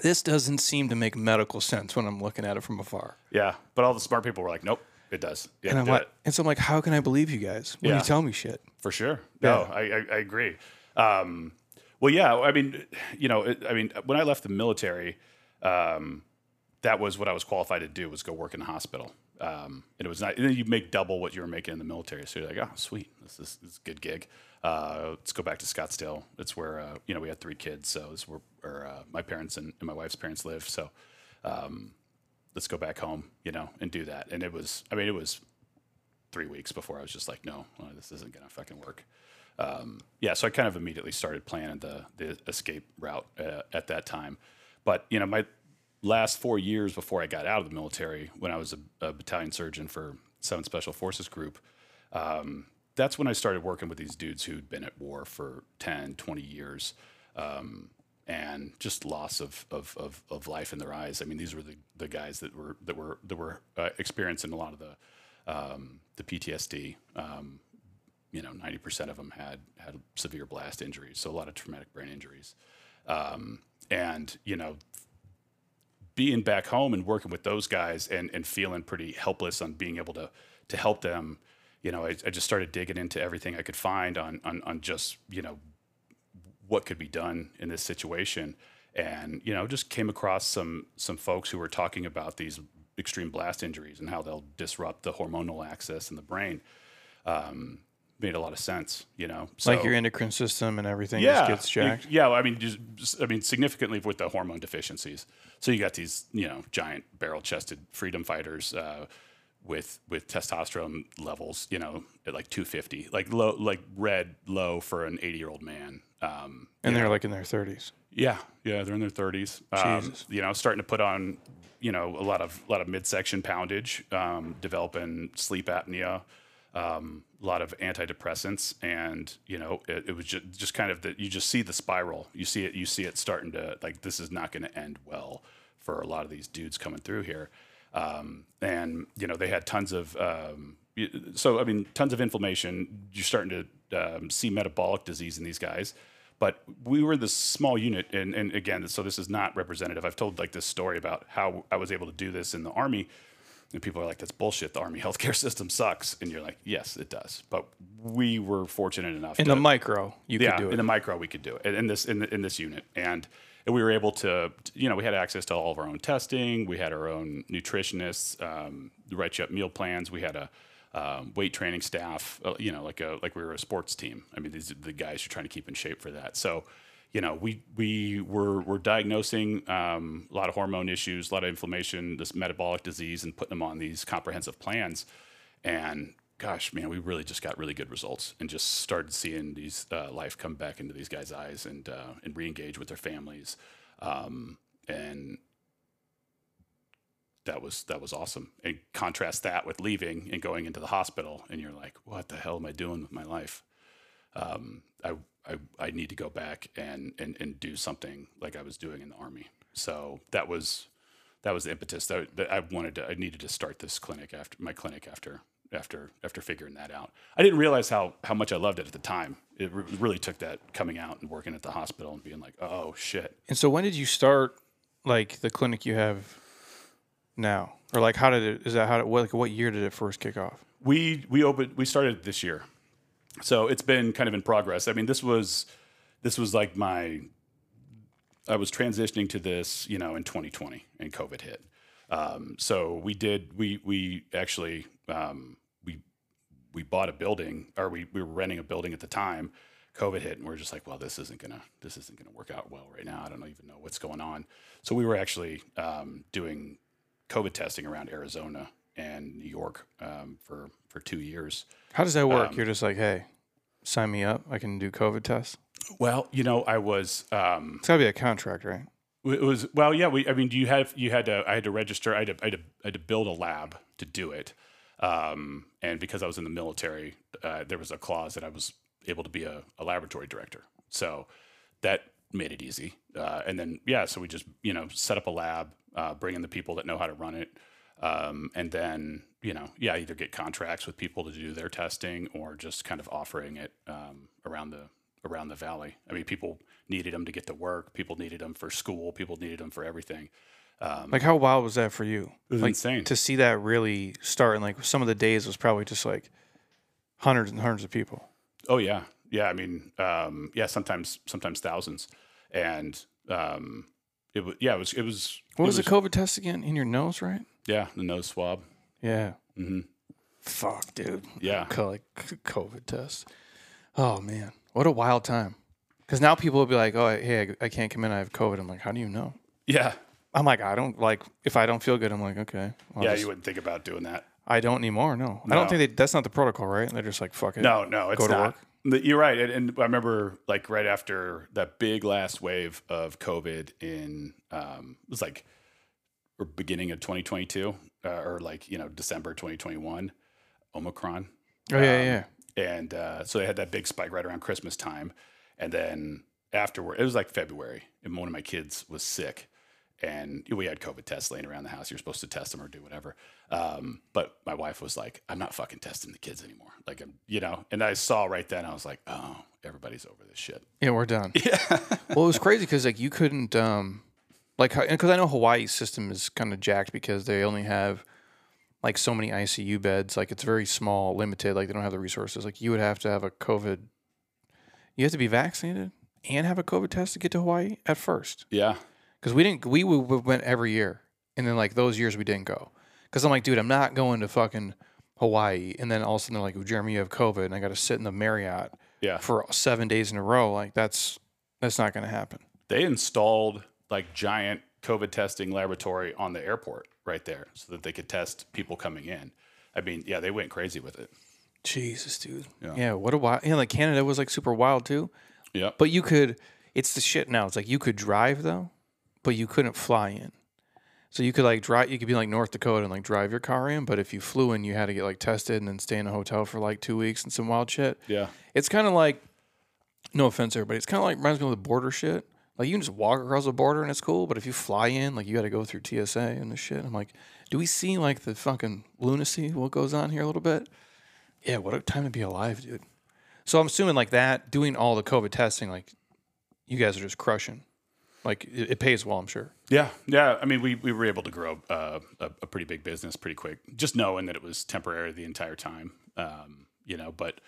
this doesn't seem to make medical sense when I'm looking at it from afar. yeah. But all the smart people were like, "Nope, it does." Yeah, And I'm do like, it. and so I'm like, how can I believe you guys when Yeah. you tell me shit? For sure. No, Yeah. I, I, I agree. Um, well, yeah. I mean, you know, it, I mean, when I left the military, um, that was what I was qualified to do was go work in a hospital. Um, and it was not. And then you make double what you were making in the military. So you're like, oh, sweet, this is, this is a good gig. Uh, let's go back to Scottsdale. It's where uh, you know we had three kids, so it's where, where uh, my parents and, and my wife's parents live. So um, let's go back home, you know, and do that. And it was, I mean, it was three weeks before I was just like, no, well, this isn't gonna fucking work. Um, yeah, so I kind of immediately started planning the the escape route uh, at that time. But you know, my last four years before I got out of the military, when I was a, a battalion surgeon for Seventh Special Forces Group, um, that's when I started working with these dudes who'd been at war for 10, 20 years. Um, and just loss of, of, of, of life in their eyes. I mean, these were the, the guys that were that were that were uh, experiencing a lot of the um, the PTSD. Um, you know, ninety percent of them had had severe blast injuries, so a lot of traumatic brain injuries. Um, and you know, being back home and working with those guys and, and feeling pretty helpless on being able to to help them, you know, I, I just started digging into everything I could find on on, on just you know what could be done in this situation, and you know, just came across some some folks who were talking about these extreme blast injuries and how they'll disrupt the hormonal axis in the brain. Um, made a lot of sense, you know. So, like your endocrine system and everything yeah, just gets jacked. Yeah, I mean, just, just- I mean, significantly with the hormone deficiencies. So you got these, you know, giant barrel-chested freedom fighters uh, with with testosterone levels, you know, at like 250, like low, like red low for an 80-year-old man. Um, and they're know. like in their 30s. Yeah, yeah, they're in their thirties. Um, Jesus. you know, starting to put on, you know, a lot of a lot of midsection poundage, um, developing sleep apnea, um, a lot of antidepressants, and you know, it, it was just, just kind of that you just see the spiral. You see it. You see it starting to like this is not going to end well for a lot of these dudes coming through here. Um, and you know, they had tons of. Um, so I mean, tons of inflammation. You're starting to um, see metabolic disease in these guys but we were this small unit and, and again so this is not representative i've told like this story about how i was able to do this in the army and people are like that's bullshit the army healthcare system sucks and you're like yes it does but we were fortunate enough In to, the micro, you yeah, could do it. in the micro we could do it in in this in, the, in this unit and and we were able to you know we had access to all of our own testing. We had our own nutritionists um, write you up meal plans. We had a um, weight training staff uh, you know like a like we were a sports team. I mean these are the guys who are trying to keep in shape for that. So you know we we were were diagnosing um, a lot of hormone issues a lot of inflammation this metabolic disease and putting them on these comprehensive plans. And gosh, man, we really just got really good results and just started seeing these uh, life come back into these guys' eyes and uh, and re-engage with their families. um, and that was that was awesome. And contrast that with leaving and going into the hospital, and you're like, what the hell am I doing with my life? Um, I, I I need to go back and and and do something like I was doing in the army. So that was that was the impetus that, that I wanted to. I needed to start this clinic after my clinic after after after figuring that out. I didn't realize how how much I loved it at the time. It re- really took that coming out and working at the hospital and being like, oh shit. And so when did you start like the clinic you have now? Or like how did it is that how what like what year did it first kick off? We we opened we started this year, so it's been kind of in progress. I mean, this was this was like my I was transitioning to this, you know, in 2020, and COVID hit. Um, so we did we we actually um, we bought a building or we, we were renting a building at the time. COVID hit, and we are just like, well, this isn't gonna this isn't gonna work out well right now. I don't even know what's going on. So we were actually um, doing COVID testing around Arizona and New York um, for for two years. How does that work? Um, You're just like, hey, sign me up. I can do COVID tests. Well, you know, I was um, It's got to be a contract, right? it was well, yeah. We, I mean, do you have you had to I had to register. I had to, I had to, I had to build a lab to do it. Um, and because I was in the military, uh, there was a clause that I was able to be a, a laboratory director. So that made it easy. Uh, and then yeah, so we just you know set up a lab, uh, bring in the people that know how to run it, um, and then you know yeah either get contracts with people to do their testing or just kind of offering it um, around the around the valley. I mean, people needed them to get to work. People needed them for school. People needed them for everything. Like how wild was that for you? It was like insane. to see that really start and like some of the days was probably just like hundreds and hundreds of people. Oh yeah, yeah. I mean, um, yeah. Sometimes, sometimes thousands, and um, it was yeah. It was it was What it was, the COVID test again? In your nose, right? yeah the nose swab. Yeah. hmm Fuck, dude. Yeah, like COVID test. Oh man, what a wild time. Because now people will be like, "Oh, hey, I I can't come in. I have COVID." I'm like, "How do you know?" yeah, I'm like, "I don't like if I don't feel good." I'm like, "Okay." I'll yeah. just- You wouldn't think about doing that. I don't anymore. No, I No. don't think they, that's not the protocol, right? They're just like, "Fuck it." No, no, it's Go to not. work? The- You're right, and, and I remember like right after that big last wave of COVID in um, it was like or beginning of 2022 uh, or like you know December 2021, Omicron. Oh yeah, Um, yeah. and uh, so they had that big spike right around Christmas time, and then afterward, it was like February, and one of my kids was sick, and we had COVID tests laying around the house. You're supposed to test them or do whatever, um, but my wife was like, "I'm not fucking testing the kids anymore." Like, I'm, you know, and I saw right then, I was like, "Oh, everybody's over this shit." Yeah, we're done. Yeah, well, it was crazy because like you couldn't um like because I know Hawaii's system is kind of jacked because they only have like so many ICU beds. Like it's very small, limited. Like they don't have the resources. Like you would have to have a COVID. You have to be vaccinated and have a COVID test to get to Hawaii at first. yeah, Because we didn't. We, we went every year, and then like those years we didn't go. Because I'm like, dude, I'm not going to fucking Hawaii, and then all of a sudden they're like, well, Jeremy, you have COVID, and I got to sit in the Marriott yeah. for seven days in a row. Like that's that's not going to happen. They installed like giant COVID testing laboratory on the airport right there, so that they could test people coming in. I mean, yeah, they went crazy with it. Jesus, dude. Yeah. Yeah. what a wild. Yeah, like Canada was like super wild too. Yeah, But you could. It's the shit now. It's like you could drive though, but you couldn't fly in. So you could like drive. You could be like North Dakota and like drive your car in, but if you flew in, you had to get like tested and then stay in a hotel for like two weeks and some wild shit. Yeah. It's kind of like, no offense, everybody. It's kind of like reminds me of the border shit. Like you can just walk across the border and it's cool, but if you fly in, like you got to go through TSA and the shit. I'm like, do we see like the fucking lunacy? What goes on here a little bit? Yeah, what a time to be alive, dude. So I'm assuming like that, doing all the COVID testing, like you guys are just crushing. Like it, it pays well, I'm sure. Yeah, yeah. I mean, we, we were able to grow uh, a, a pretty big business pretty quick, just knowing that it was temporary the entire time. Um, you know, but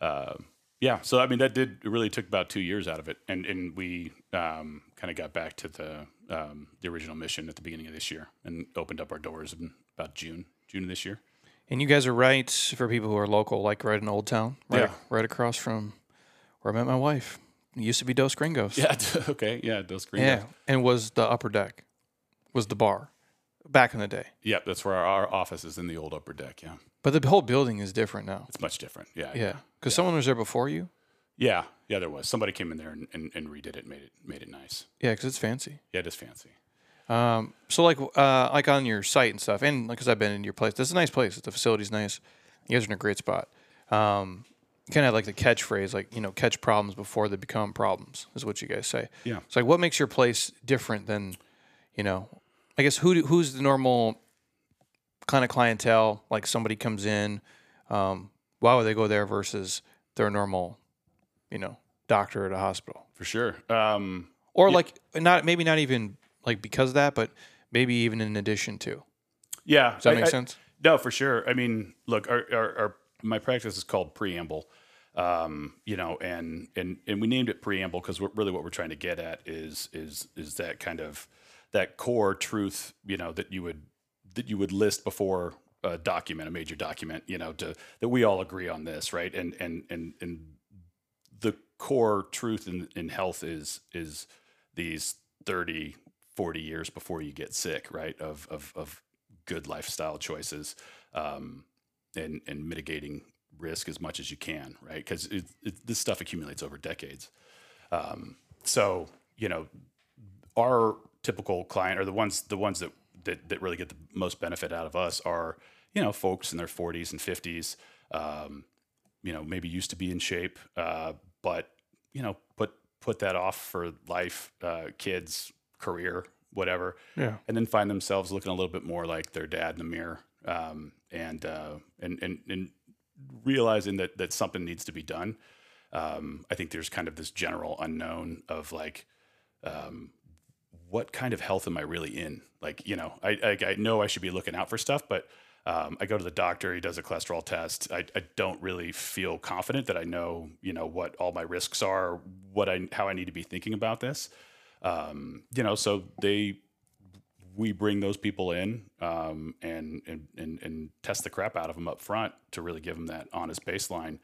uh, yeah. So I mean, that did it really took about two years out of it, and and we um, kind of got back to the um, the original mission at the beginning of this year, and opened up our doors in about June June of this year. And you guys are right for people who are local, like right in Old Town, right, Yeah. right across from where I met my wife. Used to be Dos Gringos. Yeah. okay. Yeah. Those green. Yeah, and was the upper deck, was the bar, back in the day. Yep. That's where our, our office is in the old upper deck. Yeah. But the whole building is different now. It's much different. Yeah. Yeah, because someone was there before you. Yeah, yeah, there was somebody came in there and, and, and redid it, made it made it nice. Yeah, because it's fancy. Yeah, it is fancy. Um, so like uh, like on your site and stuff, and like, because I've been in your place, this is a nice place. The facility's nice. You guys are in a great spot. Um, kind of like the catchphrase, like you know, catch problems before they become problems, is what you guys say. Yeah. So like, what makes your place different than, you know, I guess who do, who's the normal kind of clientele? Like somebody comes in, um, why would they go there versus their normal, you know, doctor at a hospital? For sure. Um, Or like not maybe not even like because of that, but maybe even in addition to. yeah. Does that make sense? No, for sure. I mean, look, our, our, our my practice is called preamble. Um, you know, and and and we named it preamble because really what we're trying to get at is is is that kind of that core truth, you know, that you would that you would list before a document, a major document, you know, to that we all agree on this, right? And and and and the core truth in, in health is is these 30 40 years before you get sick right of of, of good lifestyle choices um, and and mitigating risk as much as you can right? Because it, it, this stuff accumulates over decades. Um, so you know our typical client or the ones the ones that, that that really get the most benefit out of us are you know folks in their 40s and 50s um, you know maybe used to be in shape uh, but you know put put that off for life uh, kids career whatever. Yeah. and then find themselves looking a little bit more like their dad in the mirror. Um, and, uh, and and and realizing that that something needs to be done um, I think there's kind of this general unknown of like um, what kind of health am I really in? Like, you know, I, I, I know I should be looking out for stuff, but um, I go to the doctor, he does a cholesterol test. I, I don't really feel confident that I know, you know, what all my risks are, what I, how I need to be thinking about this. Um, you know, so they, we bring those people in um, and, and, and, and test the crap out of them up front to really give them that honest baseline.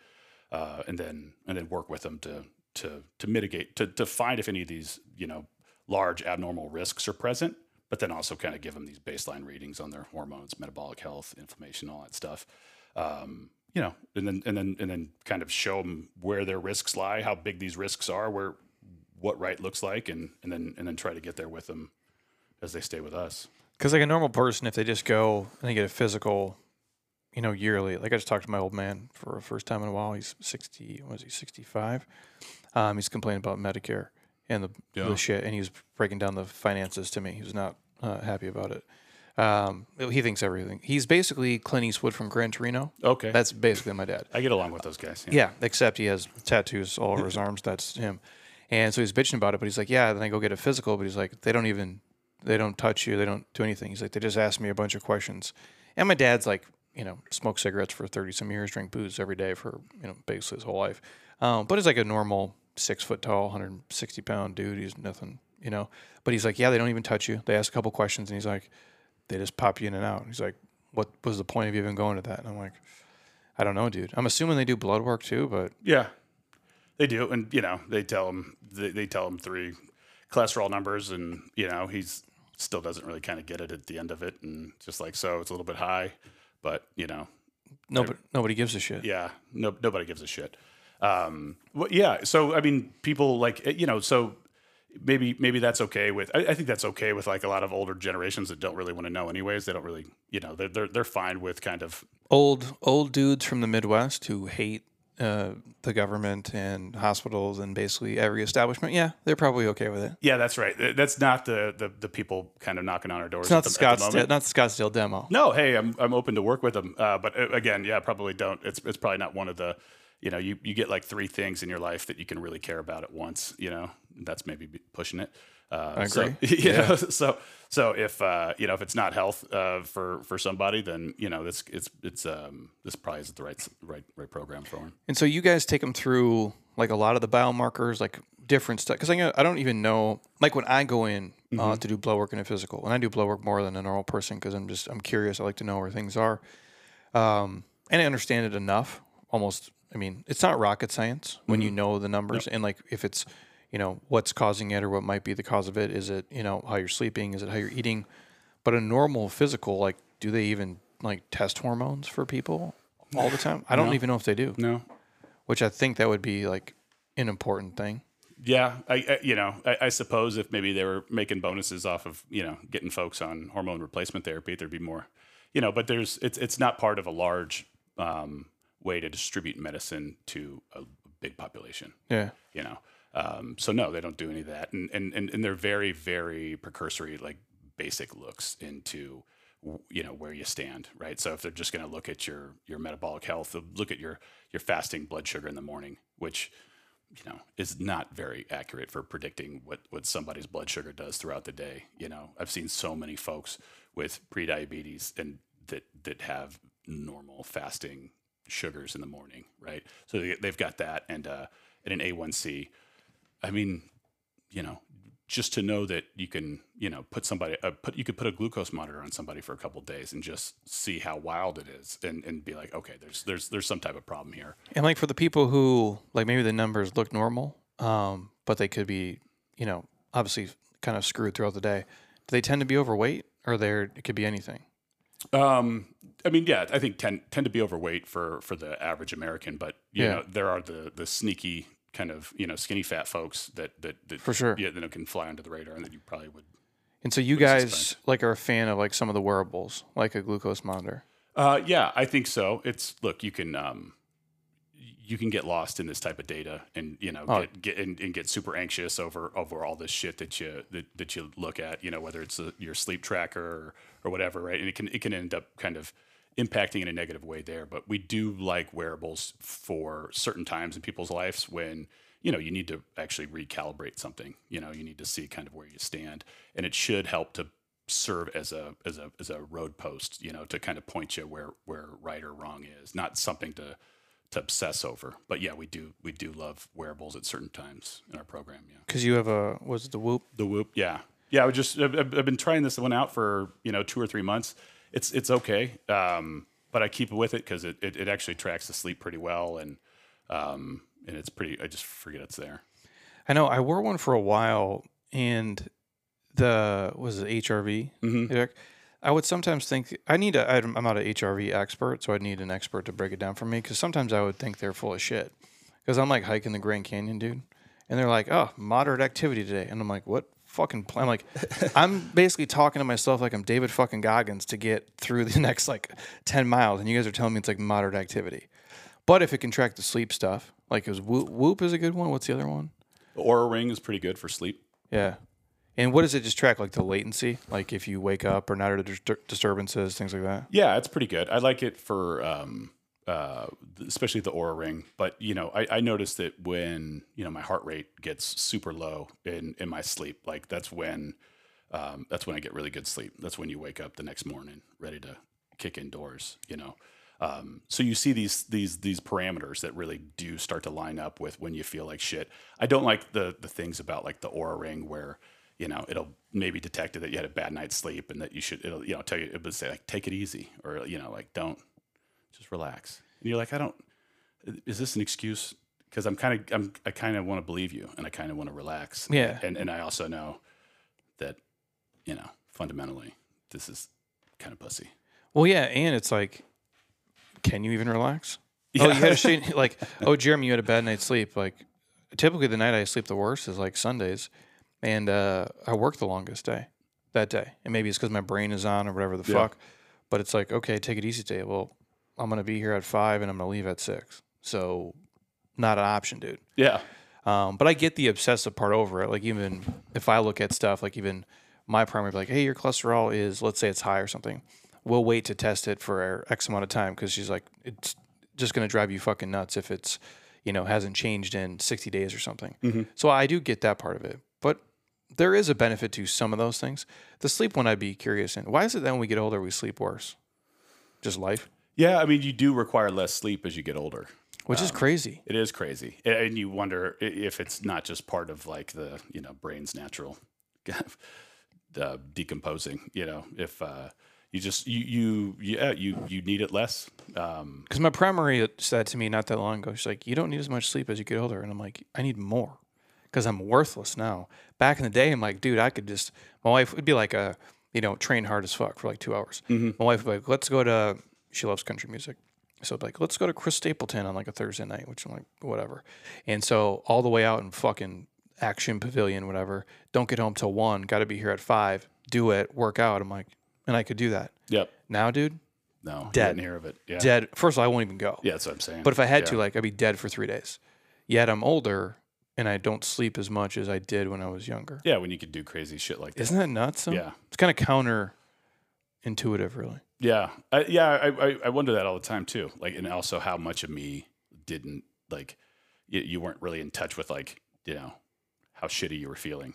Uh, and then, and then work with them to, to, to mitigate, to, to find if any of these, you know, large abnormal risks are present, but then also kind of give them these baseline readings on their hormones, metabolic health, inflammation, all that stuff. Um, you know, and then and then and then kind of show them where their risks lie, how big these risks are, where what right looks like, and and then and then try to get there with them as they stay with us. Because like a normal person, if they just go and they get a physical, you know, yearly. Like I just talked to my old man for the first time in a while. He's sixty. Was he sixty five? Um, he's complaining about Medicare and the, Yeah. the shit, and he was breaking down the finances to me. He was not uh, happy about it. Um, he thinks everything. He's basically Clint Eastwood from Gran Torino. Okay, That's basically my dad. I get along with those guys. Yeah, except he has tattoos all over his arms. That's him. And so he's bitching about it, but he's like, yeah. Then I go get a physical, but he's like, they don't even, they don't touch you, they don't do anything. He's like, they just ask me a bunch of questions. And my dad's like, you know, smoked cigarettes for thirty some years, drink booze every day for you know basically his whole life. Um, but he's like a normal six foot tall, 160 pound dude. He's nothing, you know. But he's like, yeah, they don't even touch you. They ask a couple questions, and he's like, they just pop you in and out. He's like, what was the point of even going to that? And I'm like, I don't know, dude. I'm assuming they do blood work too, but Yeah, they do, and you know they tell him they, they tell him three cholesterol numbers, and you know he's still doesn't really kind of get it at the end of it, and just like so, it's a little bit high, but you know, nobody nobody gives a shit. yeah, no, nobody gives a shit. Um, well, yeah, so I mean, people like eh, you know, so maybe maybe that's okay with. I, I think that's okay with like a lot of older generations that don't really want to know anyways. They don't really, you know, they're they're, they're fine with kind of Old old dudes from the Midwest who hate uh, the government and hospitals and basically every establishment. Yeah, they're probably okay with it. yeah, that's right. That's not the the, the people kind of knocking on our doors. It's not the the, Scottsdale, not the Scottsdale demo. No, hey, I'm I'm open to work with them. Uh, but uh, again, yeah, probably don't. It's it's probably not one of the, you know, you you get like three things in your life that you can really care about at once. You know, that's maybe pushing it. Uh, I so, agree. you know, so so if uh, you know if it's not health uh, for for somebody, then you know this it's it's um this probably isn't the right right right program for them. And so you guys take them through like a lot of the biomarkers, like different stuff. Because I, I don't even know, like when I go in uh, to do blood work and a physical, and I do blood work more than a normal person because I'm just I'm curious. I like to know where things are, um, and I understand it enough. Almost, I mean, it's not rocket science when you know the numbers and like if it's you know what's causing it or what might be the cause of it. Is it you know how you're sleeping? Is it how you're eating? But a normal physical, like, do they even like test hormones for people all the time? I don't even know if they do No, which I think that would be like an important thing. Yeah, I, I you know I, I suppose if maybe they were making bonuses off of you know getting folks on hormone replacement therapy, there'd be more, you know. But there's it's it's not part of a large um, way to distribute medicine to a big population. Yeah. you know. Um, so no, they don't do any of that, and and and, and they're very very precursory, like basic looks into you know where you stand, right? So if they're just going to look at your your metabolic health, look at your your fasting blood sugar in the morning, which you know is not very accurate for predicting what what somebody's blood sugar does throughout the day. You know, I've seen so many folks with prediabetes and that that have normal fasting sugars in the morning, right? So they, they've got that and uh, and an A1C. I mean, you know, just to know that you can, you know, put somebody, uh, put you could put a glucose monitor on somebody for a couple of days and just see how wild it is, and, and be like, okay, there's there's there's some type of problem here. And like for the people who like maybe the numbers look normal, um, but they could be, you know, obviously kind of screwed throughout the day. Do they tend to be overweight, or there it could be anything? Um, I mean, yeah, I think tend tend to be overweight for for the average American, but you Yeah. know, there are the the sneaky kind of you know skinny fat folks that that, that For sure. yeah that can fly under the radar and that you probably would. And so you guys like are a fan of like some of the wearables, like a glucose monitor. Uh, yeah, I think so. It's look, you can um, you can get lost in this type of data, and you know, Oh. get, get and, and get super anxious over over all this shit that you that, that you look at. You know, whether it's a, your sleep tracker or, or whatever, right? And it can it can end up kind of impacting in a negative way there. But we do like wearables for certain times in people's lives when you know you need to actually recalibrate something. You know, you need to see kind of where you stand, and it should help to serve as a as a as a road post, you know, to kind of point you where where right or wrong is, not something to to obsess over. But yeah, we do we do love wearables at certain times in our program. Yeah, Because you have a was it the Whoop? the Whoop. Yeah, yeah. I just I've been trying this one out for you know two or three months. It's it's okay, um, but I keep it with it because it, it it actually tracks the sleep pretty well and um and it's pretty. I just forget it's there. I know I wore one for a while, and the was it HRV? Mhm. I would sometimes think I need a. I'm I'm not an HRV expert, so I'd need an expert to break it down for me. Because sometimes I would think they're full of shit. Because I'm like hiking the Grand Canyon, dude, and they're like, "Oh, moderate activity today," and I'm like, "What?" Fucking plan. I'm like, I'm basically talking to myself like I'm David fucking Goggins to get through the next like 10 miles. And you guys are telling me it's like moderate activity. But if it can track the sleep stuff, like it was Whoop, Whoop is a good one. What's the other one? The Oura Ring is pretty good for sleep. Yeah. And what does it just track? Like the latency? Like if you wake up or not or dis- disturbances, things like that? Yeah, it's pretty good. I like it for um, uh, especially the Oura Ring. But you know, I, I noticed that when you know my heart rate gets super low in in my sleep, like that's when um, that's when I get really good sleep. That's when you wake up the next morning ready to kick indoors. You know. Um, so you see these these these parameters that really do start to line up with when you feel like shit. I don't like the the things about like the Oura Ring where you know it'll maybe detect that you had a bad night's sleep and that you should it'll you know tell you it would say like take it easy or you know like don't just relax. And you're like I don't. Is this an excuse? Because I'm kind of I'm I kind of want to believe you and I kind of want to relax. Yeah. And and I also know that you know fundamentally this is kind of pussy. Well, yeah. And it's like, can you even relax? Oh, you had a shitty, like, oh, Jeremy, you had a bad night's sleep. Like, typically the night I sleep the worst is like Sundays. And uh, I work the longest day that day. And maybe it's because my brain is on or whatever the Yeah. fuck. But it's like, okay, take it easy today. Well, I'm going to be here at five and I'm going to leave at six. So, not an option, dude. Yeah. Um, but I get the obsessive part over it. Like even if I look at stuff, like even my primary, like, hey, your cholesterol is, let's say it's high or something. We'll wait to test it for X amount of time because she's like, it's just going to drive you fucking nuts if it's, you know, hasn't changed in 60 days or something. So I do get that part of it. But there is a benefit to some of those things. The sleep one, I'd be curious in. Why is it that when we get older, we sleep worse? Just life, Yeah, I mean, you do require less sleep as you get older. which is crazy. It is crazy, and you wonder if it's not just part of like the you know brain's natural uh, decomposing. You know, if uh, you just you you yeah you you need it less. Um, Because my primary said to me not that long ago, she's like, "You don't need as much sleep as you get older," and I'm like, "I need more, because I'm worthless now." Back in the day, I'm like, "Dude, I could just." My wife would be like a, you know, train hard as fuck for like two hours. My wife would be like, "Let's go to." She loves country music. So like, let's go to Chris Stapleton on like a Thursday night, which I'm like, whatever. And so all the way out in fucking Ak-Chin Pavilion, whatever. Don't get home till one. Got to be here at five. Do it. Work out. I'm like, and I could do that. Yep. Now, dude, No. Dead. Didn't hear of it. Yeah. dead. First of all, I won't even go. Yeah, that's what I'm saying. But if I had Yeah. to, like, I'd be dead for three days. Yet I'm older and I don't sleep as much as I did when I was younger. Yeah, when you could do crazy shit like that. Isn't that nuts? though? Yeah. It's kind of counter intuitive, really. Yeah, I, yeah, I, I, wonder that all the time too. Like, and also how much of me didn't like you, you weren't really in touch with like you know how shitty you were feeling.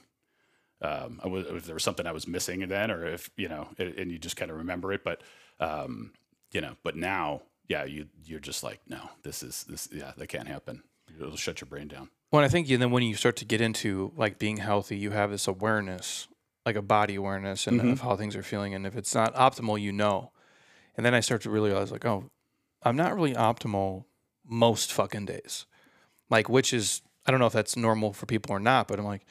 Um, I was, if there was something I was missing then, or if you know, and, and you just kind of remember it. But um, you know, but now, yeah, you you're just like, no, this is this, yeah, that can't happen. It'll shut your brain down. Well, I think and then when you start to get into like being healthy, you have this awareness, like a body awareness and Mhm. of how things are feeling. And if it's not optimal, you know. And then I start to really realize like, oh, I'm not really optimal most fucking days. Like, which is I don't know if that's normal for people or not, but I'm like,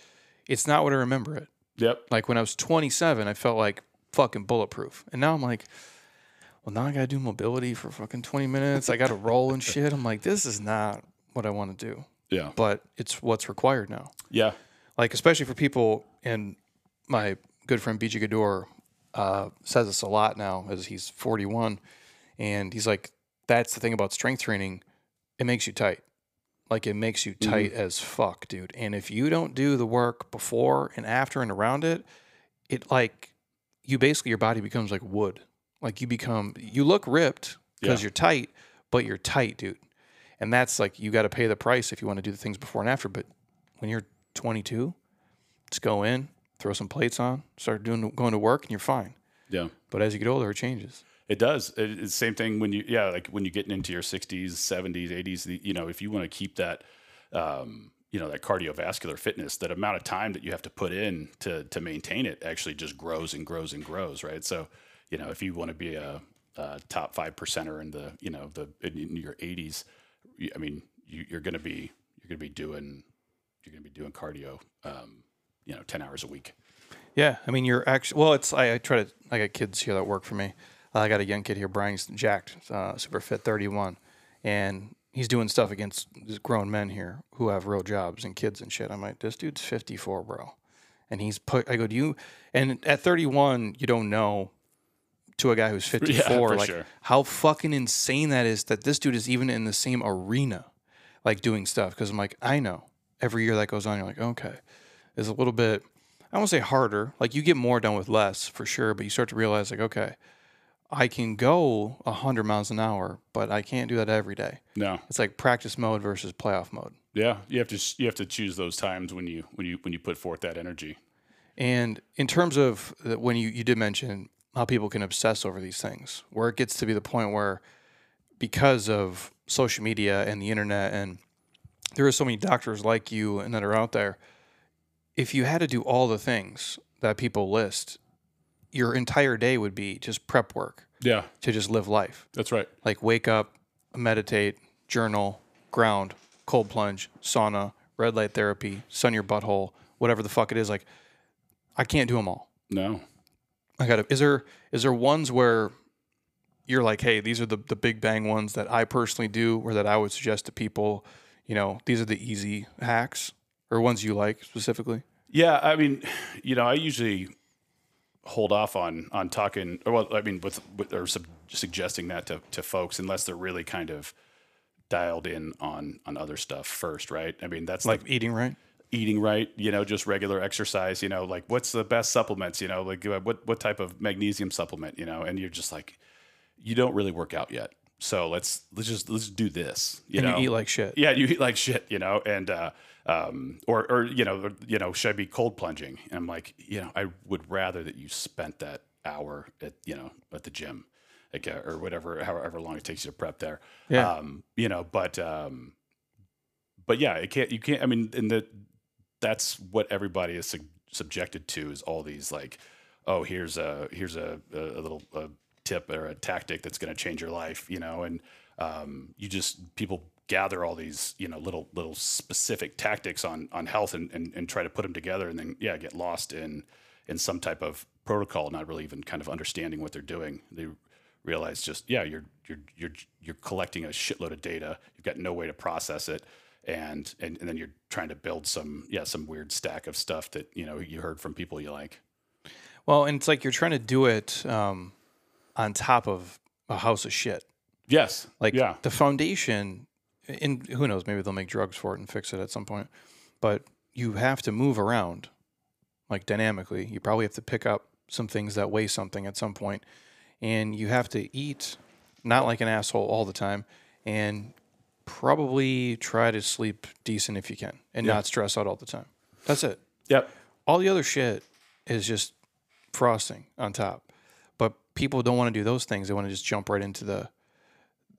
it's not what I remember it. Yep. Like when I was 27, I felt like fucking bulletproof. And now I'm like, well, now I got to do mobility for fucking 20 minutes. I got to roll and shit. I'm like, this is not what I want to do, Yeah. but it's what's required now. Yeah. Like, especially for people, and my good friend BJ Gaddour uh, says this a lot now as he's 41. And he's like, that's the thing about strength training. It makes you tight. Like it makes you tight as fuck, dude. And if you don't do the work before and after and around it, it like you basically your body becomes like wood. Like you become you look ripped because Yeah. you're tight, but you're tight, dude. And that's like you got to pay the price if you want to do the things before and after. But when you're 22, just go in, throw some plates on, start doing going to work, and you're fine. Yeah. But as you get older, it changes. It does. It, it's the same thing when you, yeah, like when you get into your 60s, 70s, 80s. The, you know, if you want to keep that, um, you know, that cardiovascular fitness, that amount of time that you have to put in to to maintain it actually just grows and grows and grows, right? So, you know, if you want to be a, a top five percenter in the, you know, the in, in your 80s, I mean, you, you're going to be you're going to be doing you're going to be doing cardio, um, you know, 10 hours a week. Yeah, I mean, you're actually well. It's I, I try to. I got kids here that work for me. I got a young kid here, Brian's jacked, uh, super fit, 31, and he's doing stuff against grown men here who have real jobs and kids and shit. I'm like, this dude's 54, bro, and he's put. I go, do you? And at 31, you don't know to a guy who's 54, for like sure. how fucking insane that is. That this dude is even in the same arena, like doing stuff. Because I'm like, I know. Every year that goes on, you're like, okay, it's a little bit. I won't say harder. Like you get more done with less for sure, but you start to realize like, okay, I can go hundred miles an hour, but I can't do that every day. No, It's like practice mode versus playoff mode. yeah, you have to you have to choose those times when you when you when you put forth that energy. And in terms of the- when you, you did mention how people can obsess over these things, where it gets to be the point where because of social media and the internet, and there are so many doctors like you and that are out there, if you had to do all the things that people list, your entire day would be just prep work Yeah, to just live life. that's right. Like wake up, meditate, journal, ground, cold plunge, sauna, red light therapy, sun your butthole, whatever the fuck it is. Like, I can't do them all. No, I got to. Is there is there ones where you're like, hey, these are the the big bang ones that I personally do, or that I would suggest to people. You know, these are the easy hacks, or ones you like specifically. Yeah, I mean, you know, I usually hold off on on talking. Or well, I mean, with, with or sub, suggesting that to, to folks unless they're really kind of dialed in on on other stuff first, right? I mean, that's Like like eating right. eating right, you know, just regular exercise. You know, like what's the best supplements? You know, like what what type of magnesium supplement? You know, and you're just like, you don't really work out yet. So let's let's just let's do this. You And know, you eat like shit. yeah, you eat like shit, you know, and uh, um, or or you know, you know, should I be cold plunging? And I'm like, you know, I would rather that you spent that hour at you know at the gym, like uh, or whatever, however long it takes you to prep there. Yeah. Um, you know, but um, but yeah, it can't. You can't. I mean, and the that's what everybody is sub- subjected to is all these like, oh, here's a here's a a, a little a tip or a tactic that's going to change your life, you know, and um, you just people gather all these you know little little specific tactics on on health and, and and try to put them together and then yeah get lost in in some type of protocol not really even kind of understanding what they're doing they realize just yeah, you're you're you're you're collecting a shitload of data. You've got no way to process it, and and, and then you're trying to build some yeah some weird stack of stuff that you know you heard from people you like. Well, and it's like you're trying to do it um, on top of a house of shit. Yes, Like yeah, the foundation, and who knows, maybe they'll make drugs for it and fix it at some point. But you have to move around, like dynamically. You probably have to pick up some things that weigh something at some point, and you have to eat not like an asshole all the time, and probably try to sleep decent if you can, and not stress out all the time. That's it. yep, All the other shit is just frosting on top. But people don't want to do those things. They want to just jump right into the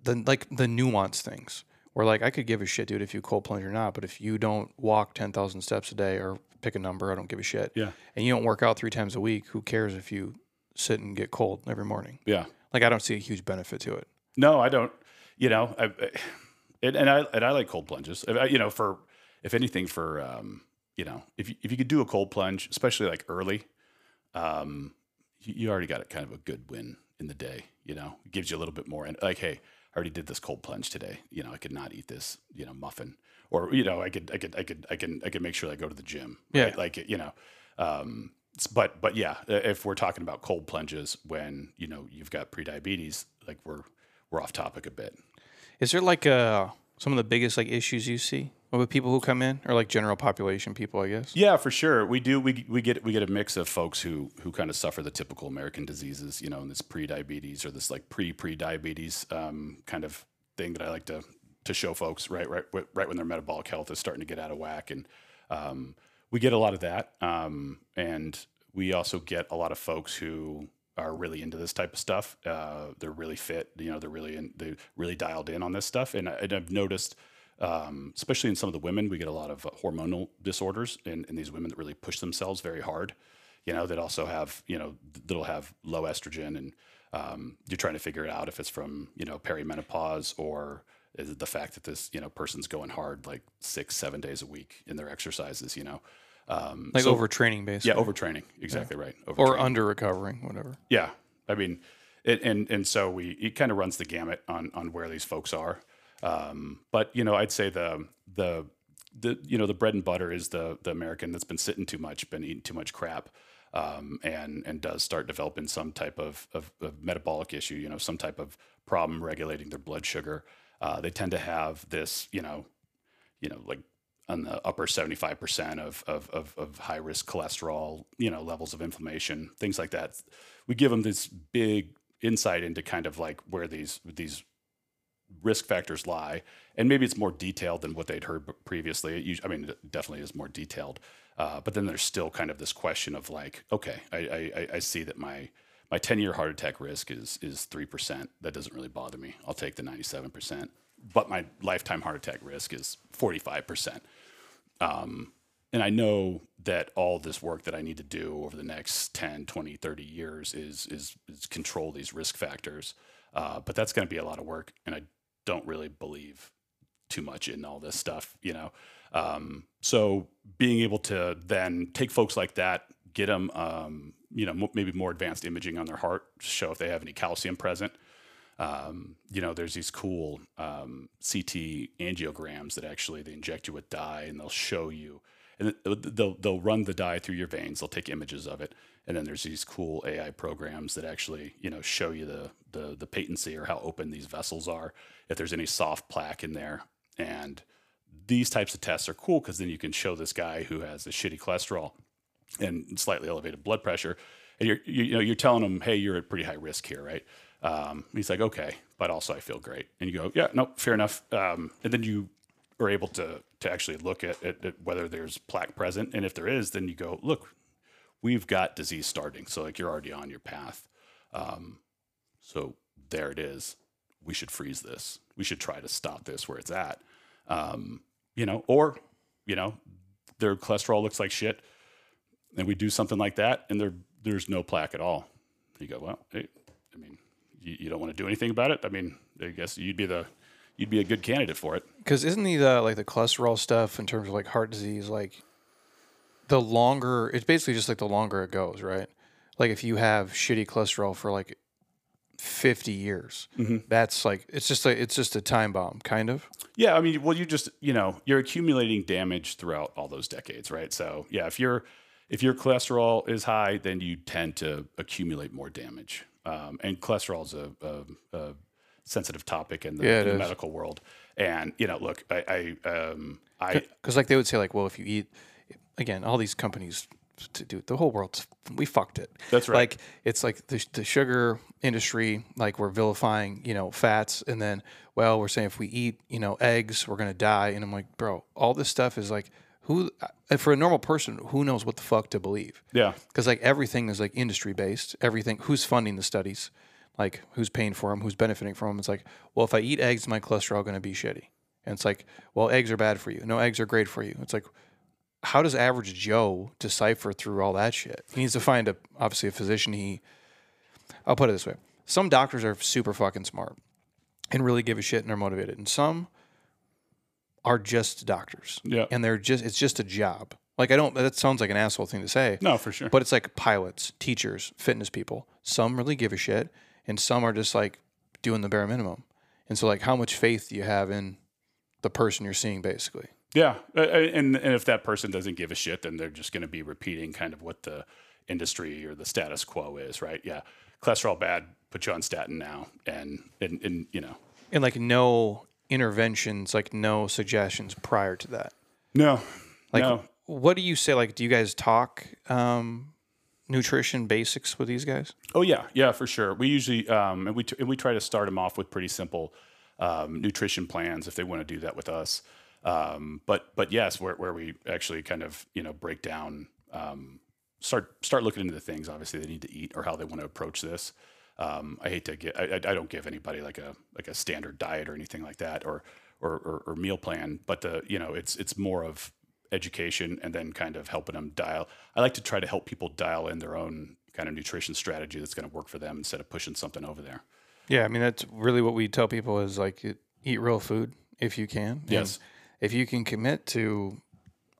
the like the nuanced things. Where like I could give a shit, dude, if you cold plunge or not. But if you don't walk ten thousand steps a day or pick a number, I don't give a shit. yeah, And you don't work out three times a week, who cares if you sit and get cold every morning? yeah. Like I don't see a huge benefit to it. No, I don't. You know, I, and, I and I like cold plunges. I- You know, for if anything, for um, you know, if you, if you could do a cold plunge, especially like early, um, you, you already got a kind of a good win in the day. You know, it gives you a little bit more. And like, hey, I already did this cold plunge today. You know, I could not eat this. You know, muffin, or you know, I could, I could, I could, I can, I can make sure I go to the gym. Yeah. right? like you know. Um, but but yeah, if we're talking about cold plunges when you know you've got prediabetes, like we're we're off topic a bit. Is there like uh some of the biggest like issues you see with people who come in, or like general population people? I guess. Yeah, for sure. We do. We, we get we get a mix of folks who who kind of suffer the typical American diseases, you know, and this pre-diabetes or this like pre-pre-diabetes um, kind of thing that I like to to show folks right right right when their metabolic health is starting to get out of whack, and um, we get a lot of that, um, and we also get a lot of folks who are really into this type of stuff. Uh, they're really fit, you know, they're really in, they really dialed in on this stuff, and, and I've noticed um, especially in some of the women, we get a lot of hormonal disorders in, in these women that really push themselves very hard. You know, that also have, you know, th- that'll have low estrogen and um, you're trying to figure it out if it's from, you know, perimenopause or is it the fact that this, you know, person's going hard like six, seven days a week in their exercises, you know. Um, Like so- overtraining, basically. Yeah, overtraining. Exactly right. or under recovering, whatever. Yeah, I mean, it, and and so we it kind of runs the gamut on on where these folks are. Um, but you know, I'd say the the the you know the bread and butter is the the American that's been sitting too much, been eating too much crap, um, and and does start developing some type of, of, of metabolic issue. You know, some type of problem regulating their blood sugar. Uh, they tend to have this, you know, you know, like on the upper 75% of, of, of, of high risk cholesterol, you know, levels of inflammation, things like that. We give them this big insight into kind of like where these, these risk factors lie. And maybe it's more detailed than what they'd heard previously. I mean, it definitely is more detailed. Uh, but then there's still kind of this question of like, okay, I, I, I- see that my, my 10 year heart attack risk is, is 3%. That doesn't really bother me. I'll take the 97%. But my lifetime heart attack risk is 45%. Um, and I know that all this work that I need to do over the next 10, 20, 30 years is, is, is control these risk factors. Uh, but that's going to be a lot of work. And I don't really believe too much in all this stuff, you know? Um, so being able to then take folks like that, get them, um, you know, mo- maybe more advanced imaging on their heart, show if they have any calcium present. Um, you know, there's these cool um, CT angiograms that actually they inject you with dye and they'll show you, and they'll they'll run the dye through your veins. They'll take images of it, and then there's these cool AI programs that actually you know show you the the the patency or how open these vessels are, if there's any soft plaque in there, and these types of tests are cool because then you can show this guy who has a shitty cholesterol and slightly elevated blood pressure, and you're you, you know you're telling him, hey, you're at pretty high risk here, right? Um, he's like, okay, but also I feel great, and you go, yeah, no, fair enough. Um, and then you are able to to actually look at, at, at whether there's plaque present, and if there is, then you go, look, we've got disease starting, so like you're already on your path. Um, so there it is. We should freeze this. We should try to stop this where it's at. Um, you know, or you know, their cholesterol looks like shit, and we do something like that, and there there's no plaque at all. You go, well, hey, I mean, you, you don't want to do anything about it. I mean, I guess you'd be the you'd be a good candidate for it. Because isn't the uh, like the cholesterol stuff in terms of like heart disease, like the longer it's basically just like the longer it goes, right? Like if you have shitty cholesterol for like 50 years. Mm-hmm. That's like it's just like it's just a time bomb, kind of. Yeah, I mean, well, you just you know you're accumulating damage throughout all those decades, right? So yeah, if your if your cholesterol is high, then you tend to accumulate more damage. Um, and cholesterol is a, a, a sensitive topic in the, Yeah, in the medical world. And you know, look, I I um, I Because like they would say, like, well, if you eat, again, all these companies to do the whole world's we fucked it. That's right. Like it's like the the sugar industry, like we're vilifying, you know, fats, and then well, we're saying if we eat, you know, eggs, we're gonna die, and I'm like, bro, all this stuff is like, who uh, for a normal person, who knows what the fuck to believe? yeah because like everything is like industry based. Everything, who's funding the studies, like who's paying for them, who's benefiting from them. It's like, well, if I eat eggs, my cholesterol going to be shitty. And it's like, well, eggs are bad for you. No, eggs are great for you. It's like, how does average Joe decipher through all that shit? He needs to find a obviously a physician. He, I'll put it this way: some doctors are super fucking smart and really give a shit and are motivated, and some are just doctors. Yeah. and they're just it's just a job. Like I don't. That sounds like an asshole thing to say. no for sure. But it's like pilots, teachers, fitness people. Some really give a shit, and some are just like doing the bare minimum. And so, like, how much faith do you have in the person you're seeing, basically? Yeah, and and if that person doesn't give a shit, then they're just going to be repeating kind of what the industry or the status quo is, right? Yeah, cholesterol bad, put you on statin now, and and and you know, And like, no interventions, like, no suggestions prior to that. no, Like, no, what do you say? Like, do you guys talk um, nutrition basics with these guys? oh yeah, yeah, for sure. We usually um, and we t- and we try to start them off with pretty simple um, nutrition plans if they want to do that with us. Um, but but yes, where where we actually kind of you know break down. Um, start start looking into the things obviously they need to eat or how they want to approach this. Um, I hate to get I, I don't give anybody like a like a standard diet or anything like that or or, or, or meal plan, but the you know it's it's more of education and then kind of helping them dial. I like to try to help people dial in their own kind of nutrition strategy that's going to work for them instead of pushing something over there. Yeah, I mean that's really what we tell people is like eat real food if you can. And Yes. If you can commit to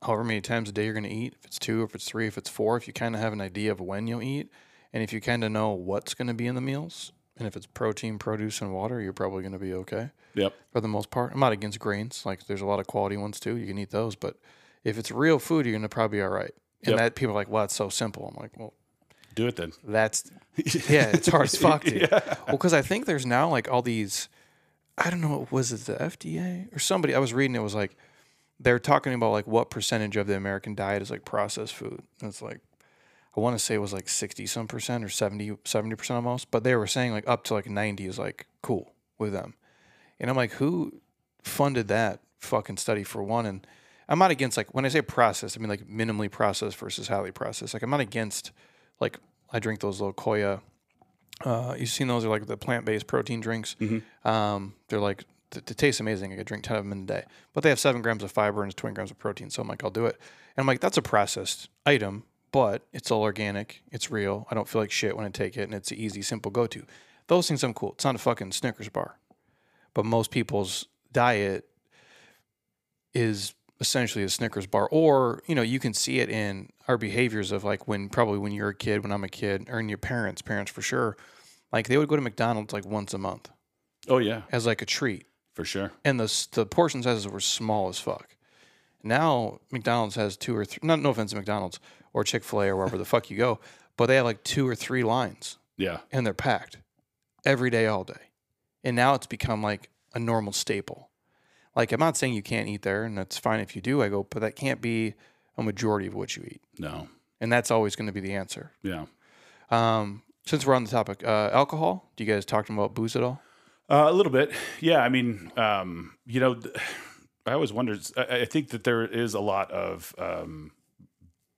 however many times a day you're going to eat, if it's two, if it's three, if it's four, if you kind of have an idea of when you'll eat, and if you kind of know what's going to be in the meals, and if it's protein, produce, and water, you're probably going to be okay Yep. for the most part. I'm not against grains; like there's a lot of quality ones too. You can eat those, but if it's real food, you're going to probably be all right. And Yep. that people are like, "Well, it's so simple." I'm like, "Well, Do it then. that's yeah, it's hard as fuck, dude. Well, because I think there's now like all these, I don't know, was it the FDA or somebody? I was reading it was like they're talking about like what percentage of the American diet is like processed food. And it's like I want to say it was like sixty some percent or 70 percent almost, but they were saying like up to like ninety is like cool with them. And I'm like, who funded that fucking study for one? And I'm not against like when I say processed, I mean like minimally processed versus highly processed. Like I'm not against like I drink those little Koia. Uh, you've seen those are like the plant based protein drinks. Um, they're like th- they taste amazing. I could drink ten of them in a day, but they have seven grams of fiber and twenty grams of protein. So I'm like, I'll do it. And I'm like, that's a processed item, but it's all organic. It's real. I don't feel like shit when I take it, and it's an easy, simple go to. Those things I'm cool. It's not a fucking Snickers bar, but most people's diet is essentially a Snickers bar, or you know, you can see it in our behaviors of like when probably when you're a kid, when I'm a kid, or in your parents, parents for sure, like they would go to McDonald's like once a month Oh yeah, as like a treat, for sure. and the the portion sizes were small as fuck. Now McDonald's has two or three. Not no offense to McDonald's or Chick Fil A or wherever the fuck you go, but they have like two or three lines, Yeah. and they're packed every day, all day. And now it's become like a normal staple. Like I'm not saying you can't eat there, and that's fine if you do. I go, but that can't be a majority of what you eat, No. and that's always going to be the answer. Yeah. Um, since we're on the topic, uh, alcohol. Do you guys talk to them about booze at all? Uh, a little bit, yeah. I mean, um, you know, I always wondered. I, I think that there is a lot of um,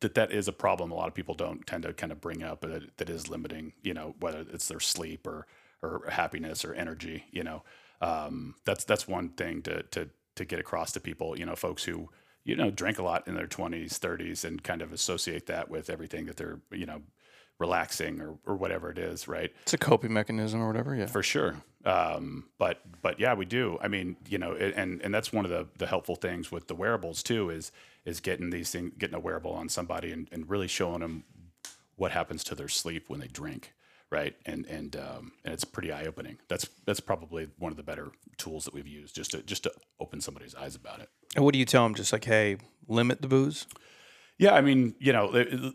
that that is a problem. A lot of people don't tend to kind of bring up that that is limiting. You know, whether it's their sleep or or happiness or energy. You know, um, that's that's one thing to to to get across to people. You know, folks who you know drink a lot in their twenties, thirties, and kind of associate that with everything that they're you know relaxing or or whatever it is, right? It's a coping mechanism or whatever. Yeah. for sure. Um, but but yeah, we do. I mean, you know, it- and and that's one of the the helpful things with the wearables too is is getting these things, getting a wearable on somebody and, and really showing them what happens to their sleep when they drink. Right? And and um, and it's pretty eye opening. That's that's probably one of the better tools that we've used just to just to open somebody's eyes about it. And what do you tell them? Just like, hey, limit the booze. Yeah, I mean, you know, it- it-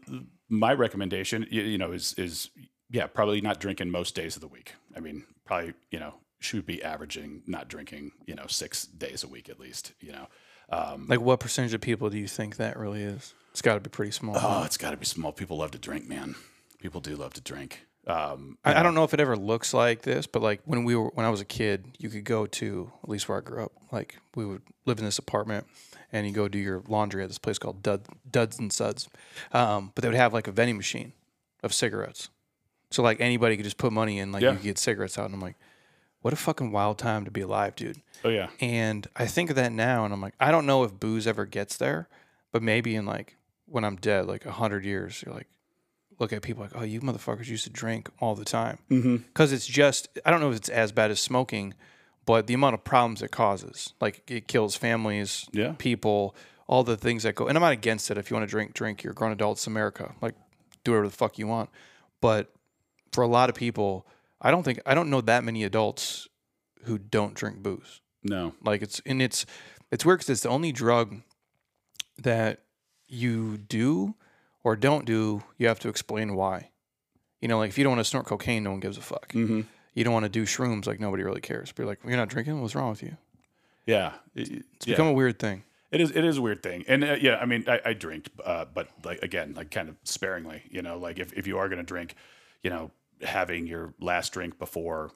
my recommendation, you, you know, is is yeah, probably not drinking most days of the week. I mean, probably you know should be averaging not drinking you know six days a week at least. You know, um, Like, what percentage of people do you think that really is? It's got to be pretty small. oh, it's got to be small. People love to drink, man. People do love to drink. Um, I, I don't know if it ever looks like this, but like when we were when I was a kid, you could go to at least where I grew up. Like we would live in this apartment, and you go do your laundry at this place called Dud, Duds and Suds. Um, but they would have like a vending machine of cigarettes, so like anybody could just put money in, like Yeah. you could get cigarettes out. And I'm like, what a fucking wild time to be alive, dude. oh yeah, And I think of that now, and I'm like, I don't know if booze ever gets there, but maybe in like when I'm dead, like a hundred years, you're like, look at people like, oh, you motherfuckers used to drink all the time, mm-hmm. because it's just, I don't know if it's as bad as smoking, but the amount of problems it causes, like it kills families, Yeah. people, all the things that go. And I'm not against it. If you want to drink, drink. You're grown adults, America. Like, do whatever the fuck you want. But for a lot of people, I don't think I don't know that many adults who don't drink booze. no, Like it's and it's it's weird because it's the only drug that you do or don't do. You have to explain why. You know, like if you don't want to snort cocaine, no one gives a fuck. Mm-hmm. You don't want to do shrooms, like nobody really cares. But you're like, you're not drinking. What's wrong with you? yeah, It's yeah. become a weird thing. It is. It is a weird thing, and uh, yeah, I mean, I, I drink, uh, but like again, like kind of sparingly. You know, like if, if you are going to drink, you know, having your last drink before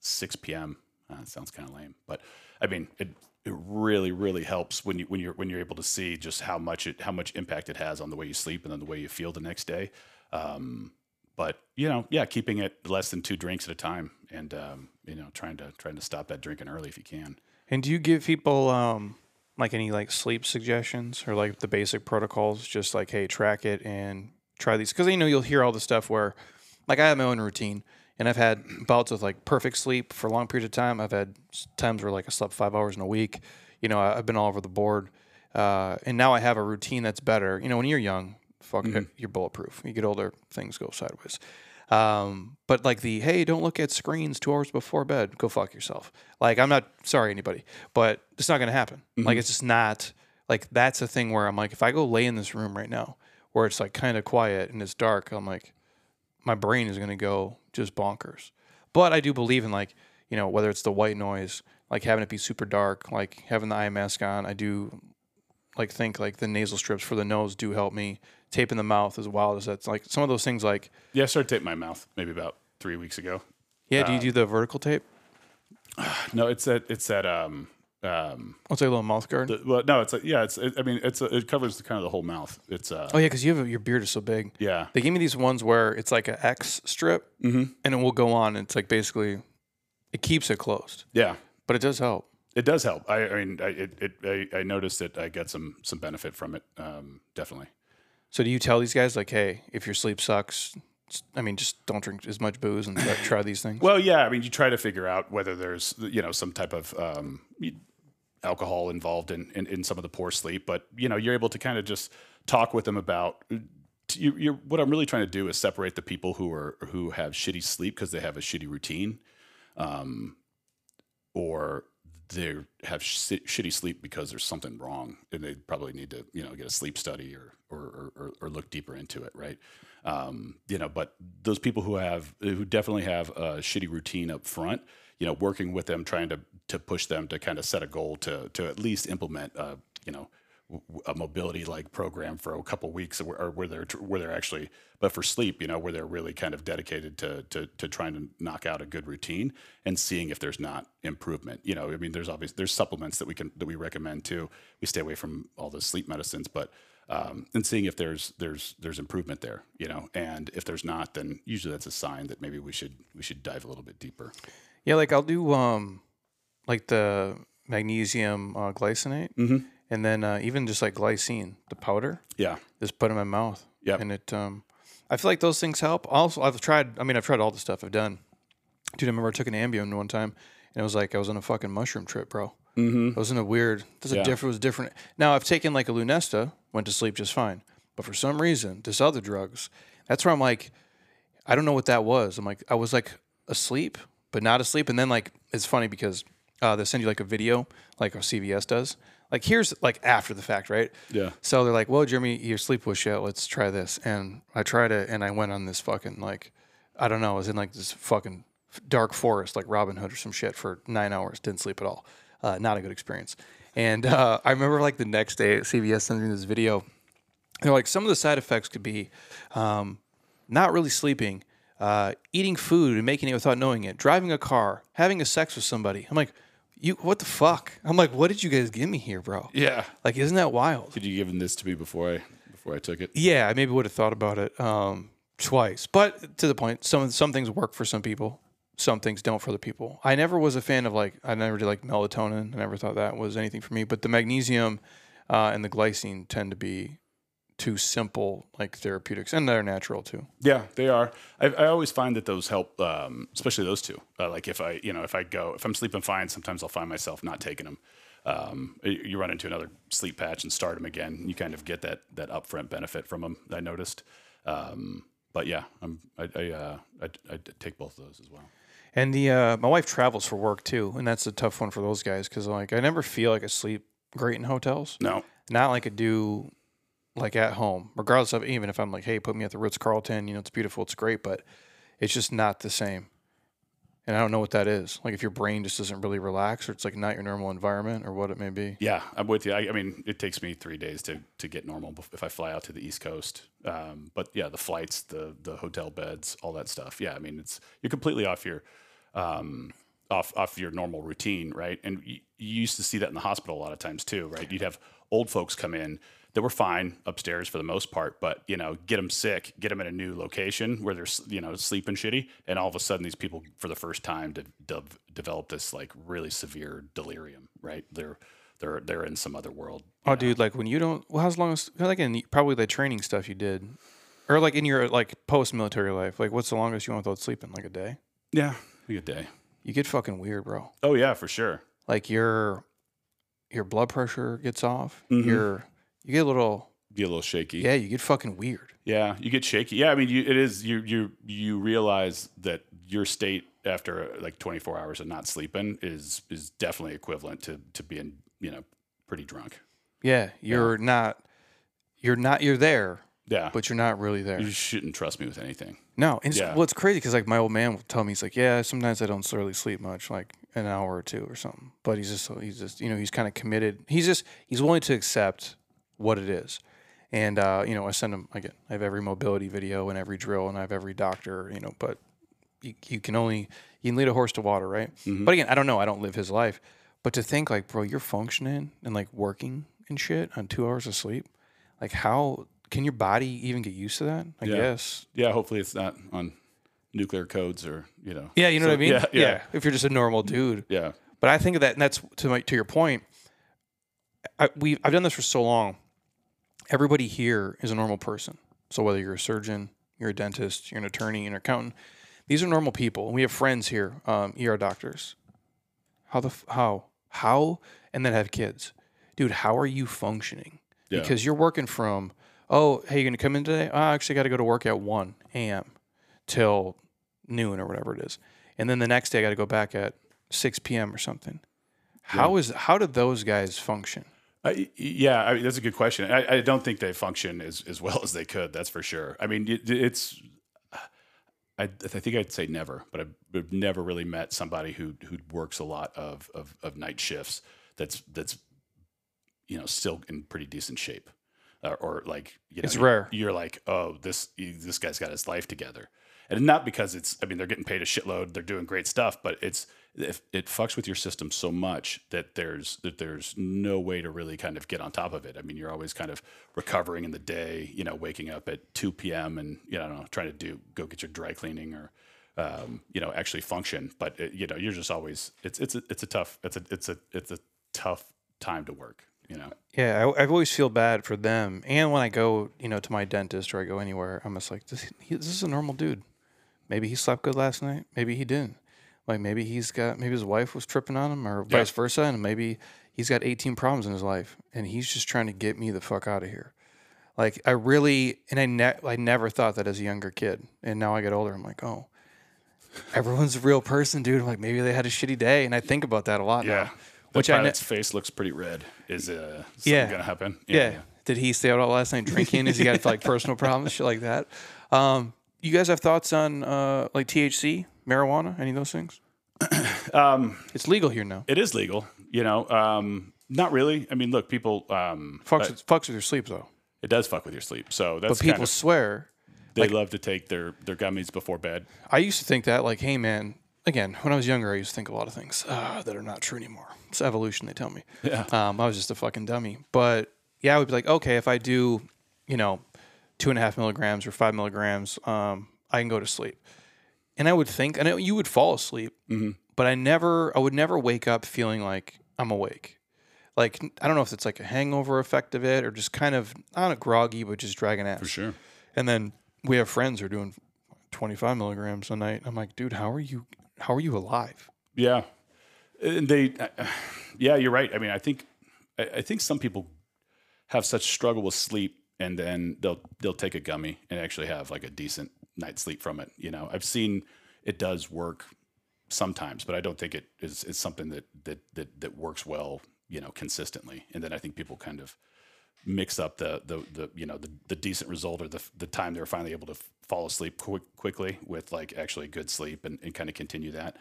six p.m. Uh, sounds kind of lame, but I mean, it it really really helps when you when you're when you're able to see just how much it how much impact it has on the way you sleep and then the way you feel the next day. Um, but you know, yeah, keeping it less than two drinks at a time, and um, you know, trying to trying to stop that drinking early if you can. And do you give people um like any like sleep suggestions or like the basic protocols? Just like, hey, track it and try these because you know you'll hear all the stuff where, like, I have my own routine and I've had bouts with like perfect sleep for long periods of time. I've had times where like I slept five hours in a week. You know, I've been all over the board, uh, and now I have a routine that's better. You know, when you're young, fuck it, you're bulletproof. You get older, things go sideways. Um, but like the hey, don't look at screens two hours before bed. Go fuck yourself. Like I'm not sorry anybody, but it's not gonna happen. Like it's just not like that's a thing where I'm like, if I go lay in this room right now where it's like kind of quiet and it's dark, I'm like, my brain is gonna go just bonkers. But I do believe in like you know whether it's the white noise, like having it be super dark, like having the eye mask on. I do like think like the nasal strips for the nose do help me. Taping the mouth as wild as that's like some of those things like Yeah, I started taping my mouth maybe about three weeks ago. yeah. do you do the vertical tape? No, it's that it's that um um What's like a little mouth guard? the, well no it's like yeah it's it, I mean it's it covers the, kind of the whole mouth. It's uh oh yeah, because you have a, your beard is so big. yeah They gave me these ones where it's like an X strip, Mm-hmm. and it will go on. And it's like basically, it keeps it closed, yeah but it does help. it does help. I, I mean I it, it I, I noticed that I get some some benefit from it um definitely. So do you tell these guys like, hey, if your sleep sucks, I mean, just don't drink as much booze and try, try these things. Well, yeah, I mean, you try to figure out whether there's you know some type of um, alcohol involved in, in in some of the poor sleep, but you know you're able to kind of just talk with them about. You, you're, what I'm really trying to do is separate the people who are who have shitty sleep because they have a shitty routine, um, or they have sh- shitty sleep because there's something wrong and they probably need to you know get a sleep study or or or, or look deeper into it, right? Um, you know, but those people who have who definitely have a shitty routine up front, you know, working with them, trying to to push them to kind of set a goal to to at least implement, uh, you know, a mobility like program for a couple weeks, or, or where they're where they're actually, but for sleep, you know, where they're really kind of dedicated to to to trying to knock out a good routine and seeing if there's not improvement. You know, I mean, there's obviously there's supplements that we can that we recommend too. We stay away from all the sleep medicines, but um, and seeing if there's there's there's improvement there, you know, and if there's not, then usually that's a sign that maybe we should we should dive a little bit deeper. Yeah, like I'll do um, like the magnesium uh, glycinate, Mm-hmm. and then uh, even just like glycine, the powder, Yeah, just put in my mouth. Yeah, and it um, I feel like those things help. Also, I've tried. I mean, I've tried all the stuff I've done. Dude, I remember I took an Ambien one time, and it was like I was on a fucking mushroom trip, bro. mm-hmm. It was in a weird. There's a different. It was different. Now I've taken like a Lunesta, went to sleep just fine. But for some reason, this other drugs, that's where I'm like, I don't know what that was. I'm like, I was like asleep, but not asleep. And then like, it's funny because uh, they send you like a video, like a CVS does. Like here's like after the fact, right? Yeah. So they're like, "Well, Jeremy, your sleep was shit. Let's try this." And I tried it, and I went on this fucking like, I don't know, I was in like this fucking dark forest, like Robin Hood or some shit, for nine hours. Didn't sleep at all. Uh, not a good experience. And uh, I remember like the next day, CVS sending me this video. They're like, some of the side effects could be um, not really sleeping, uh, eating food and making it without knowing it, driving a car, having a sex with somebody. I'm like, you what the fuck? I'm like, what did you guys give me here, bro? Yeah. Like, isn't that wild? Did you give this to me before I before I took it? Yeah, I maybe would have thought about it um, twice. But to the point, some some things work for some people, some things don't for other people. I never was a fan of like I never did like melatonin. I never thought that was anything for me. But the magnesium uh, and the glycine tend to be too simple like therapeutics, and they're natural too. Yeah, they are. I, I always find that those help, um, especially those two. Uh, like if I, you know, if I go, if I'm sleeping fine, sometimes I'll find myself not taking them. Um, you you run into another sleep patch and start them again. You kind of get that that upfront benefit from them. I noticed. Um, but yeah, I'm, I I, uh, I I take both of those as well. And the uh, my wife travels for work too, and that's a tough one for those guys because like I never feel like I sleep great in hotels. No, not like I do like at home, regardless of even if I'm like, hey, put me at the Ritz Carlton, you know, it's beautiful, it's great, but it's just not the same. And I don't know what that is. Like if your brain just doesn't really relax or it's like not your normal environment or what it may be. Yeah, I'm with you. I, I mean, it takes me three days to, to get normal if I fly out to the East Coast. Um, but yeah, the flights, the the hotel beds, all that stuff. Yeah, I mean, it's you're completely off your um, off off your normal routine, right? And you, you used to see that in the hospital a lot of times too, right? You'd have old folks come in that were fine upstairs for the most part, but you know, get them sick, get them in a new location where they're you know sleeping shitty, and all of a sudden these people for the first time de- de- develop this like really severe delirium, right? They're they're they're in some other world. Oh, dude, like when you don't, well, how's long as, like in probably the training stuff you did, or like in your like post military life, like what's the longest you went without sleeping? Like a day? Yeah, a good day. You get fucking weird, bro. Oh yeah, for sure. Like your, your blood pressure gets off. Mhm. Your, you get a little, Be a little shaky. yeah, you get fucking weird. Yeah, you get shaky. Yeah, I mean, you, it is you you you realize that your state after uh, like 24 hours of not sleeping is is definitely equivalent to to being you know pretty drunk. Yeah, you're not, you're not, you're there, Yeah, but you're not really there. you shouldn't trust me with anything. No, and it's, Yeah. well, it's crazy because like my old man will tell me he's like, yeah, sometimes I don't really sleep much, like an hour or two or something. But he's just he's just you know he's kind of committed. He's just he's willing to accept what it is. And uh, you know, I send him again. I have every mobility video and every drill, and I have every doctor. You know, but you, you can only you can lead a horse to water, right? But again, I don't know. I don't live his life. But to think like, bro, you're functioning and like working and shit on two hours of sleep, like how can your body even get used to that? I Yeah. guess Yeah, hopefully it's not on nuclear codes or you know. Yeah, you know So- what I mean. Yeah, yeah, If you're just a normal dude, yeah. but I think of that, and that's to my to your point. I, we I've done this for so long. Everybody here is a normal person. So whether you're a surgeon, you're a dentist, you're an attorney, you're an accountant, these are normal people. And we have friends here, um, ER doctors. How the f- how how and then have kids, dude. How are you functioning? Yeah. Because you're working from oh hey you're gonna come in today. Oh, I actually got to go to work at one a.m. till noon or whatever it is, and then the next day I got to go back at six p.m. or something. How is how do those guys function? Uh, yeah, I mean, that's a good question. I, I don't think they function as, as well as they could. That's for sure. I mean, it, it's. I, I think I'd say never, but I've, never really met somebody who who works a lot of, of of night shifts. That's that's, you know, still in pretty decent shape, uh, or like you know, It's rare. You're like, oh, this this guy's got his life together, and not because it's. I mean, they're getting paid a shitload. They're doing great stuff, but it's if it fucks with your system so much that there's that there's no way to really kind of get on top of it. I mean, you're always kind of recovering in the day, you know, waking up at 2 p.m. and you know, know, trying to do go get your dry cleaning or um, you know, actually function. But it, you know, you're just always it's it's a, it's a tough it's a it's a it's a tough time to work. You know, Yeah, I, I always feel bad for them. And when I go, you know, to my dentist or I go anywhere, I'm just like, this, this is a normal dude. Maybe he slept good last night. Maybe he didn't. Like maybe he's got, maybe his wife was tripping on him or vice versa. And maybe he's got 18 problems in his life and he's just trying to get me the fuck out of here. Like I really, and I ne- I never thought that as a younger kid, and now I get older, I'm like, oh, everyone's a real person, dude. I'm like maybe they had a shitty day, and I think about that a lot Yeah. now. The Which I ne- face looks pretty red. Is uh, something Yeah. going to happen? Yeah. Did he stay out all last night drinking? Is he got like personal problems, shit like that? Um, you guys have thoughts on uh, like THC, marijuana, any of those things? Um, It's legal here now. it is legal. You know, um, not really. I mean, look, people. Um, Fucks, with, fucks with your sleep though. it does fuck with your sleep. So that's But people kind of, swear. they love to take their their gummies before bed. I used to think that like, hey man, again, when I was younger, I used to think a lot of things uh, that are not true anymore. It's evolution, they tell me. Yeah. Um, I was just a fucking dummy. But yeah, I would be like, okay, if I do, you know, two and a half milligrams or five milligrams, um, I can go to sleep. And I would think, and you would fall asleep, but I never, I would never wake up feeling like I'm awake. Like I don't know if it's like a hangover effect of it or just kind of not a groggy, but just dragging ass. For sure. And then we have friends who are doing 25 milligrams a night. I'm like, dude, how are you? How are you alive? Yeah, and they, uh, yeah, you're right. I mean, I think, I, I think some people have such struggle with sleep, and then they'll they'll take a gummy and actually have like a decent night's sleep from it. You know, I've seen it does work sometimes, but I don't think it is, is something that, that that that works well. You know, consistently, and then I think people kind of mix up the the, the you know the, the decent result or the the time they're finally able to f- fall asleep quick, quickly with like actually good sleep and, and kind of continue that.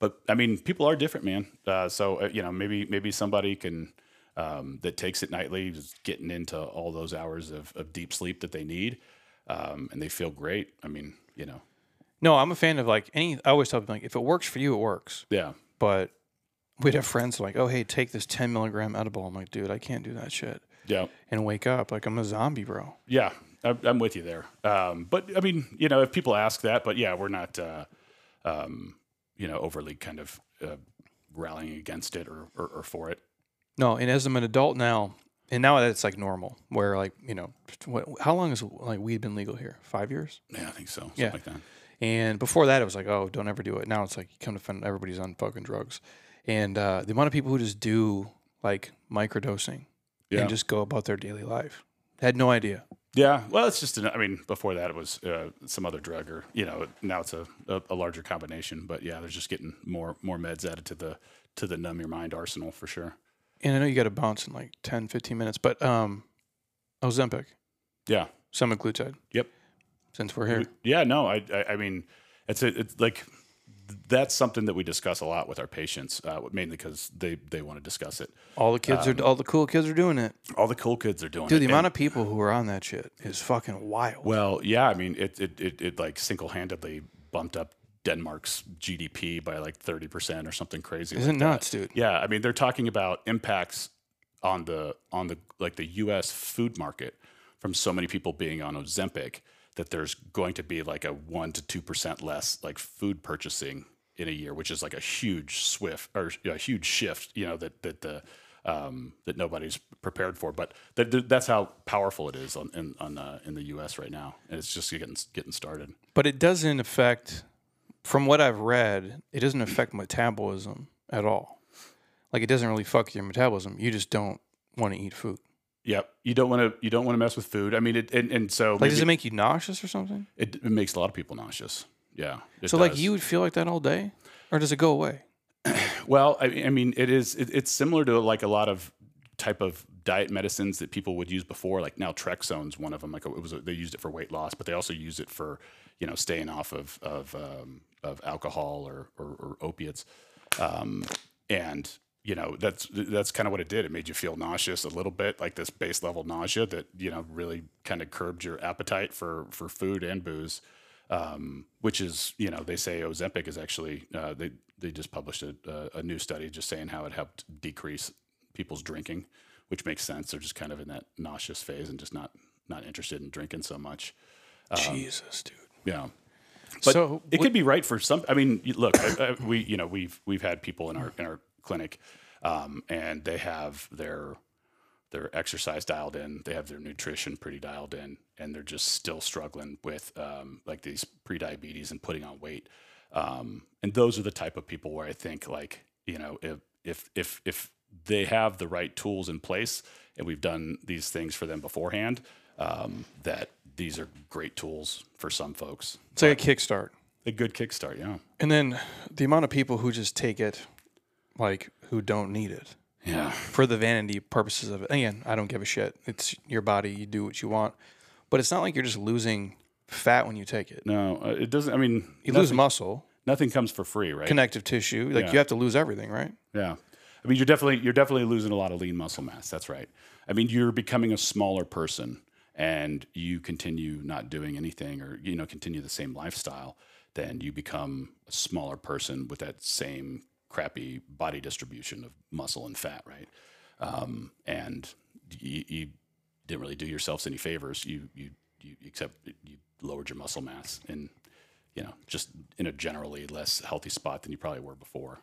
But I mean, people are different, man. Uh, so uh, you know, maybe maybe somebody can um, that takes it nightly, is getting into all those hours of, of deep sleep that they need, um, and they feel great. I mean, you know, No, I'm a fan of like any. I always tell them like, if it works for you, it works. yeah, But we'd have friends like, oh hey, take this 10 milligram edible. I'm like, dude, I can't do that shit. yeah. And wake up like I'm a zombie, bro. Yeah, I'm, I'm with you there. Um, but I mean, you know, if people ask that, but yeah, we're not, uh, um, you know, overly kind of uh, rallying against it or, or, or for it. No, and as I'm an adult now, and now that it's like normal, where like you know, what, how long has like weed been legal here? Five years. Yeah, I think so. Something Yeah. like that. And before that, it was like, oh, don't ever do it. Now it's like you come to find everybody's on fucking drugs, and uh, the amount of people who just do like microdosing Yeah. and just go about their daily life had no idea. Yeah, well, it's just. An, I mean, before that, it was uh, some other drug, or you know, now it's a, a, a larger combination. But yeah, there's just getting more more meds added to the to the numb your mind arsenal for sure. And I know you got to bounce in like 10, 15 minutes, but um, Ozempic, Yeah. semaglutide. Yep. Since we're here, Yeah. No, I I, I mean, it's a, it's like that's something that we discuss a lot with our patients, uh, mainly because they they want to discuss it. all the kids are all the cool kids are doing it. All the cool kids are doing Dude, it. the and- amount of people who are on that shit is fucking wild. Well, yeah, I mean, it it it, it like single handedly bumped up Denmark's GDP by like thirty percent or something crazy. Isn't like nuts, dude. Yeah, I mean, they're talking about impacts on the on the like the U.S. food market from so many people being on Ozempic that there's going to be like a one to two percent less like food purchasing in a year, which is like a huge swift or a huge shift. You know that that the um, that nobody's prepared for, but that, that- that's how powerful it is on in on uh, in the U.S. right now, and it's just getting getting started. But it doesn't affect, from what I've read, it doesn't affect metabolism at all. Like it doesn't really fuck your metabolism. You just don't want to eat food. Yep, you don't want to you don't want to mess with food. I mean, it and, and so Like, does it make you nauseous or something? it, it makes a lot of people nauseous. Yeah. So, like, you would feel like that all day, or does it go away? Well, I, I mean, it is. It, it's similar to like a lot of type of diet medicines that people would use before. Like naltrexone's one of them. Like it was, they used it for weight loss, but they also use it for, you know, staying off of of um, of alcohol or or, or opiates. Um, and you know, that's that's kind of what it did. It made you feel nauseous a little bit, like this base level nausea that you know really kind of curbed your appetite for for food and booze um, which is you know they say Ozempic is actually uh, they they just published a, a, a new study just saying how it helped decrease people's drinking, which makes sense. They're just kind of in that nauseous phase and just not not interested in drinking so much. Jesus, dude. Yeah. But So, it could be right for some. I mean, look, I, I, we you know we've we've had people in our in our clinic, um, and they have their their exercise dialed in, they have their nutrition pretty dialed in, and they're just still struggling with um, like these pre-diabetes and putting on weight. Um, and those are the type of people where I think like you know if if if if they have the right tools in place and we've done these things for them beforehand, um, that these are great tools for some folks. It's like a kickstart. A good kickstart, yeah. And then the amount of people who just take it, like who don't need it Yeah. for the vanity purposes of it. Again, I don't give a shit. It's your body. You do what you want. But it's not like you're just losing fat when you take it. No, uh, it doesn't. I mean, You nothing, lose muscle, nothing comes for free, right? connective tissue. Like Yeah. you have to lose everything, right? Yeah. I mean, you're definitely you're definitely losing a lot of lean muscle mass. That's right. I mean, you're becoming a smaller person, and you continue not doing anything, or you know, continue the same lifestyle. Then you become a smaller person with that same crappy body distribution of muscle and fat, right? Um, and you, you didn't really do yourselves any favors. You you you except you lowered your muscle mass, and you know, just in a generally less healthy spot than you probably were before.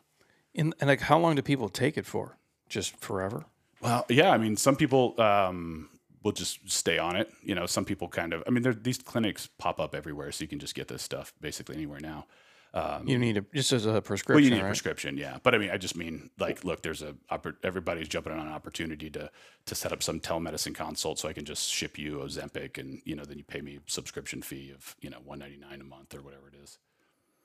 And, and like, how long do people take it for? Just forever? Well, yeah, I mean, some people um, will just stay on it. You know, some people kind of. I mean, there, these clinics pop up everywhere, so you can just get this stuff basically anywhere now. you need it just as a prescription. Well, you need a prescription, yeah. But I mean, I just mean like, look, there's a everybody's jumping on an opportunity to to set up some telemedicine consult, so I can just ship you Ozempic, and you know, then you pay me a subscription fee of you know one ninety nine a month or whatever it is.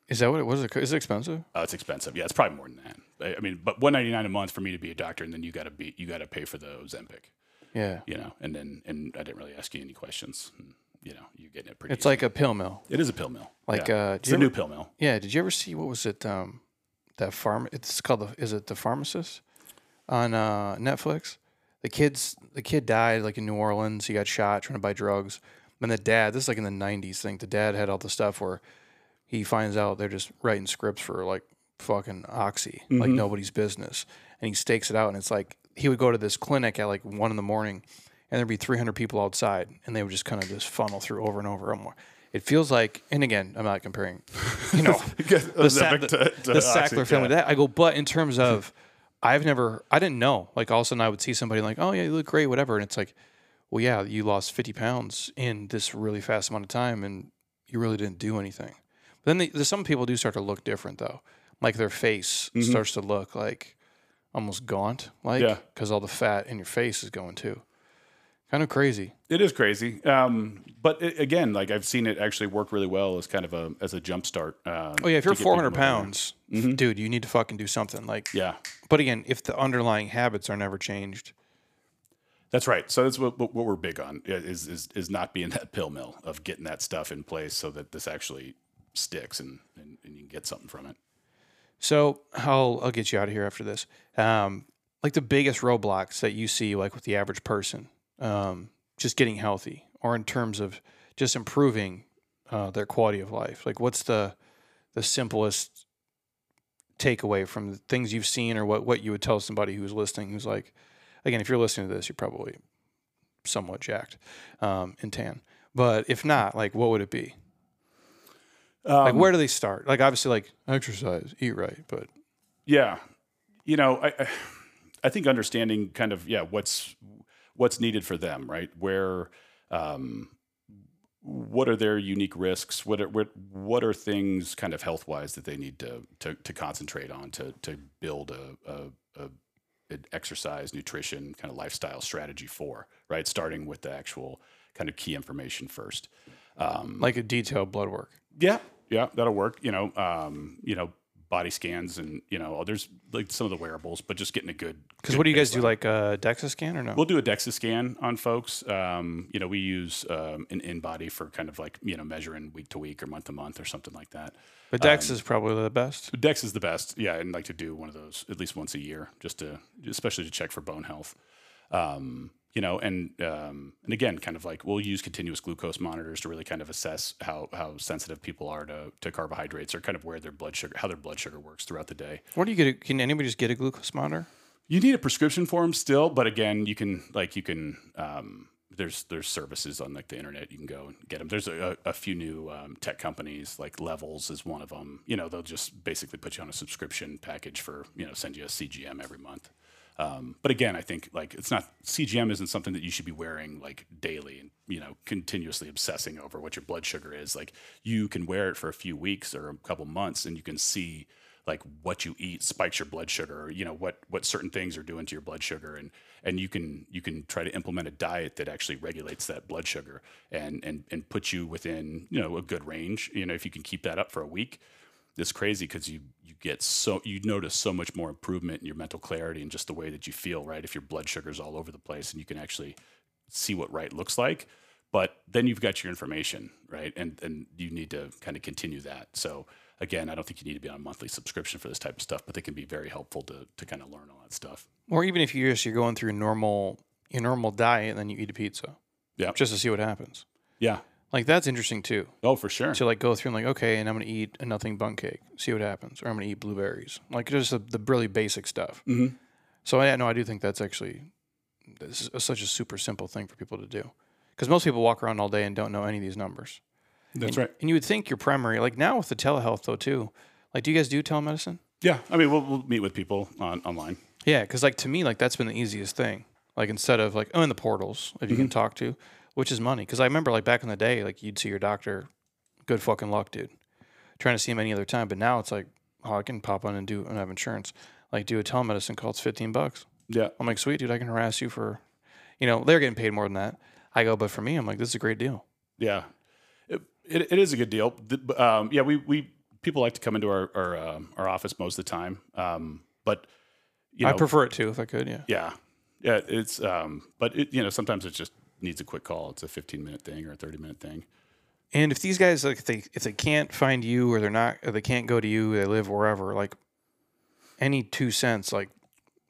Is that what it was? Is it expensive? Uh, it's expensive, yeah. It's probably more than that. I, I mean, but one ninety nine a month for me to be a doctor, and then you got to be you got to pay for the Ozempic. Yeah. you know, and then and I didn't really ask you any questions. And, you know, you're getting it pretty. It's like a pill mill. it is a pill mill. like, yeah. uh, it's a you new pill mill. Yeah. Did you ever see what was it? Um, that farm. It's called the. Is it the pharmacist on uh, Netflix? The kids. The kid died like in New Orleans. He got shot trying to buy drugs. And the dad. This is like in the '90s thing. The dad had all the stuff where he finds out they're just writing scripts for like fucking oxy, like mm-hmm. nobody's business. And he stakes it out, and it's like he would go to this clinic at like one in the morning, and there'd be 300 people outside, and they would just kind of just funnel through over and over. and more. It feels like, and again, I'm not comparing, you know, the, Sa- to- to the Oxy, Sackler family. yeah. That I go, but in terms of, I've never, I didn't know. Like all of a sudden, I would see somebody like, oh yeah, you look great, whatever, and it's like, well, yeah, you lost 50 pounds in this really fast amount of time, and you really didn't do anything. Then they, there's some people do start to look different though, like their face starts to look like almost gaunt, like Yeah. because all the fat in your face is going too. Kind of crazy. It is crazy, um, but it, again, like I've seen it actually work really well as kind of a as a jump start. Um, Oh yeah, if you're get people 400 moving. pounds, dude, you need to fucking do something. Like, yeah, but again, if the underlying habits are never changed, that's right. So that's what, what what we're big on is is is not being that pill mill of getting that stuff in place so that this actually sticks and and, and you can get something from it. So I'll I'll get you out of here after this. Um, like the biggest roadblocks that you see, like with the average person, um, just getting healthy, or in terms of just improving uh, their quality of life. Like, what's the the simplest takeaway from the things you've seen, or what what you would tell somebody who's listening, who's like, again, if you're listening to this, you're probably somewhat jacked um, and tan. But if not, like, what would it be? Like, Um, where do they start? Like, obviously, like exercise, eat right, but Yeah, you know, I I- I think understanding kind of yeah what's what's needed for them, right? Where um, what are their unique risks? What are what, what are things kind of health wise that they need to to, to concentrate on to to build a, a, a an exercise, nutrition, kind of lifestyle strategy for right? Starting with the actual kind of key information first. Um, like a detailed blood work. yeah, yeah, that'll work. You know, um, you know, body scans and you know, there's like some of the wearables, but just getting a good. Because what do you guys do, like a DEXA scan or no? We'll do a DEXA scan on folks. Um, you know, we use um, an InBody for kind of like you know measuring week to week or month to month or something like that. but DEXA is probably the best. DEX is the best. Yeah, and like to do one of those at least once a year, just to especially to check for bone health. Um, you know, and um, and again, kind of like we'll use continuous glucose monitors to really kind of assess how how sensitive people are to, to carbohydrates or kind of where their blood sugar, how their blood sugar works throughout the day. Where do you get? A, can anybody just get a glucose monitor? You need a prescription for them still, but again, you can like you can. Um, there's there's services on like the internet you can go and get them. There's a, a few new um, tech companies like Levels is one of them. You know they'll just basically put you on a subscription package for you know send you a CGM every month. Um, but again, I think like it's not CGM isn't something that you should be wearing like daily and you know continuously obsessing over what your blood sugar is. Like you can wear it for a few weeks or a couple months, and you can see like what you eat spikes your blood sugar, or, you know what what certain things are doing to your blood sugar, and and you can you can try to implement a diet that actually regulates that blood sugar and and and put you within you know a good range. You know if you can keep that up for a week, it's crazy because you you get so you notice so much more improvement in your mental clarity and just the way that you feel. Right, if your blood sugar's all over the place, and you can actually see what right looks like but then you've got your information right and and you need to kind of continue that so again i don't think you need to be on a monthly subscription for this type of stuff but they can be very helpful to to kind of learn all that stuff Or even if you're just you're going through a normal your normal diet and then you eat a pizza. Yeah. Just to see what happens. yeah Like that's interesting too. oh for sure To like go through and like, okay, and I'm gonna eat a nothing Bundt cake, see what happens. Or I'm gonna eat blueberries. Like just the, the really basic stuff. Mhm. So I know I do think that's actually this is such a super simple thing for people to do. Because most people walk around all day and don't know any of these numbers. that's and, right And you would think your primary, like now with the telehealth though too. Like, do you guys do telemedicine? yeah i mean we'll, we'll meet with people on online Yeah, because like to me, like that's been the easiest thing. Like instead of like oh, in the portals, if you can talk to, which is money. Because I remember like back in the day, like you'd see your doctor, good fucking luck, dude. Trying to see him any other time, but now it's like, oh, I can pop on and do and have insurance. Like do a telemedicine call, it's fifteen bucks. yeah I'm like, sweet, dude, I can harass you for, you know, they're getting paid more than that. I go, but for me, I'm like, this is a great deal. Yeah, it, it, it is a good deal. The- um, yeah, we, we people like to come into our our, um our office most of the time, um, but you know, I prefer it too, if I could. Yeah. yeah, yeah, it's um, but it, you know sometimes it's just needs a quick call. It's a 15 minute thing or a 30 minute thing. And if these guys like if they if they can't find you or they're not or they can't go to you, they live wherever, like any two cents, like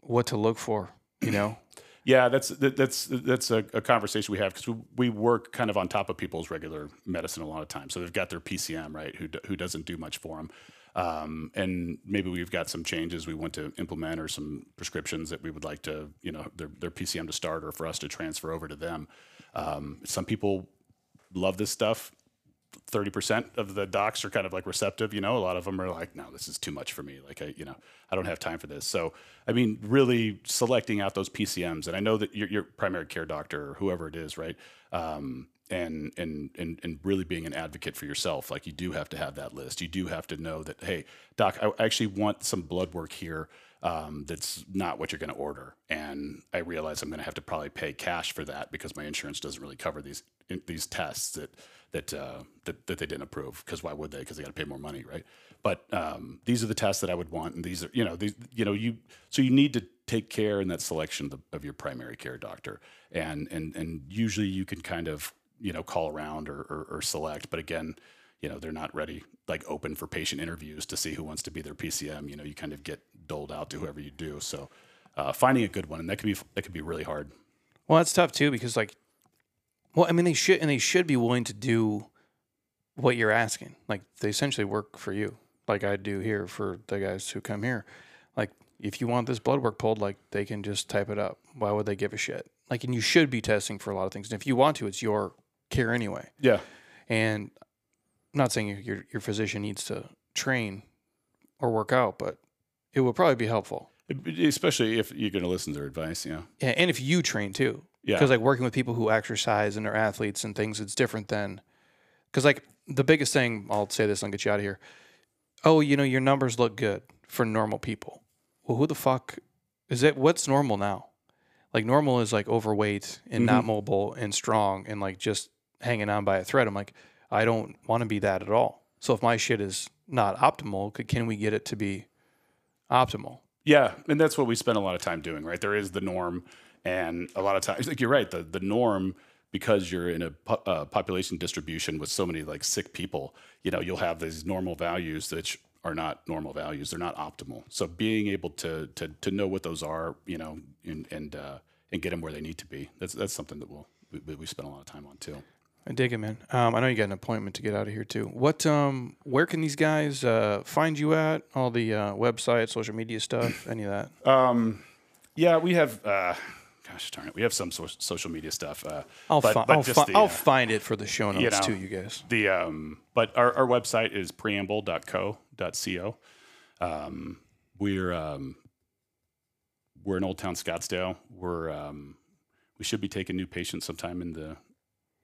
what to look for, you know? Yeah, that's that, that's that's a, a conversation we have because we, we work kind of on top of people's regular medicine a lot of times. So they've got their PCM right, who who doesn't do much for them, um, and maybe we've got some changes we want to implement or some prescriptions that we would like to you know their their PCM to start or for us to transfer over to them. Um, some people love this stuff. Thirty percent of the docs are kind of like receptive. You know, a lot of them are like, "No, this is too much for me. Like, I, you know, I don't have time for this." So, I mean, really selecting out those PCMs, and I know that your, your primary care doctor or whoever it is, right? Um, and and and and really being an advocate for yourself, like you do have to have that list. You do have to know that, hey, doc, I actually want some blood work here. Um, that's not what you're going to order, and I realize I'm going to have to probably pay cash for that because my insurance doesn't really cover these these tests that that uh, that, that they didn't approve. Because why would they? Because they got to pay more money, right? But um, these are the tests that I would want, and these are you know these you know you so you need to take care in that selection of, the, of your primary care doctor, and and and usually you can kind of you know call around or, or, or select, but again. You know they're not ready, like open for patient interviews to see who wants to be their PCM. You know you kind of get doled out to whoever you do. So uh, finding a good one, and that could be that can be really hard. Well, that's tough too because like, well, I mean, they should and they should be willing to do what you're asking. Like they essentially work for you, like I do here for the guys who come here. Like if you want this blood work pulled, like they can just type it up. Why would they give a shit? Like, and you should be testing for a lot of things. And if you want to, it's your care anyway. Yeah, And I'm not saying your your physician needs to train or work out, but it would probably be helpful. especially if you're going to listen to their advice. Yeah, Yeah, and if you train too. Yeah. Because like working with people who exercise and are athletes and things, it's different than because like the biggest thing I'll say this, I'll get you out of here. Oh, you know, your numbers look good for normal people. Well, who the fuck is it? What's normal now? Like normal is like overweight and not mm-hmm. mobile and strong and like just hanging on by a thread. I'm like, I don't want to be that at all. So if my shit is not optimal, can we get it to be optimal? Yeah, and that's what we spend a lot of time doing, right? There is the norm, and a lot of times, like you're right, the the norm because you're in a po- uh, population distribution with so many like sick people, you know, you'll have these normal values that are not normal values. They're not optimal. So being able to to to know what those are, you know, and and uh, and get them where they need to be. That's that's something that we'll we, we spend a lot of time on too. I dig it, man. Um, I know you got an appointment to get out of here too. What, um, where can these guys uh, find you at? All the uh, website, social media stuff, any of that? Um, yeah, we have. Uh, gosh darn it, we have some so- social media stuff. Uh, I'll, but, fi- but I'll, fi- the, I'll uh, find it for the show notes know, too, you guys. The um, but our, our website is preamble.co.co. Um, we're um, we're in Old Town Scottsdale. We're um, we should be taking new patients sometime in the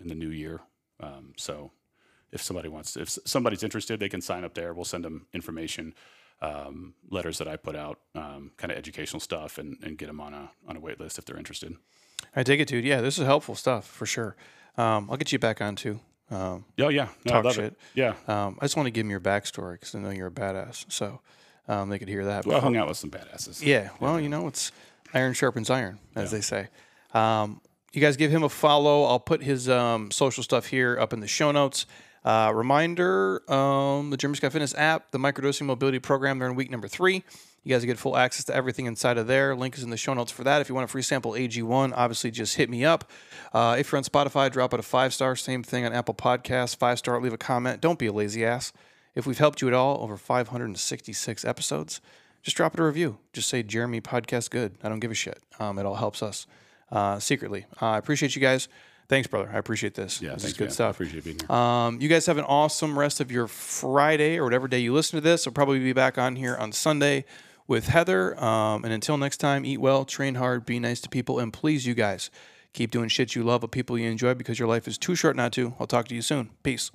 in the new year. Um, so if somebody wants to, if somebody's interested, they can sign up there. We'll send them information. um, letters that I put out, um, kind of educational stuff, and, and get them on a on a wait list if they're interested. I take it, dude. Yeah, this is helpful stuff for sure. Um, I'll get you back on too. Um, Oh yeah, no, I Talk love shit. it. Yeah, um, I just want to give them your backstory because I know you're a badass, so um, they could hear that. well, I hung out with some badasses. Yeah, well, you know, it's iron sharpens iron, as they say. Um, you guys give him a follow. I'll put his um, social stuff here up in the show notes. Uh, reminder um, the Jeremy Scott Fitness app, the microdosing mobility program, they're in week number three. You guys get full access to everything inside of there. Link is in the show notes for that. If you want a free sample AG1, obviously just hit me up. Uh, if you're on Spotify, drop it a five star. Same thing on Apple Podcasts, five star. Leave a comment. Don't be a lazy ass. If we've helped you at all over 566 episodes, just drop it a review. Just say Jeremy podcast good. I don't give a shit. Um, it all helps us uh, secretly. Uh, I appreciate you guys. Thanks, brother. I appreciate this. Yeah, this thanks, is good man. I stuff. appreciate being here. Um, you guys have an awesome rest of your Friday or whatever day you listen to this. I'll probably be back on here on Sunday with Heather. Um, and until next time, eat well, train hard, be nice to people, and please, you guys, keep doing shit you love with people you enjoy because your life is too short not to. I'll talk to you soon. Peace.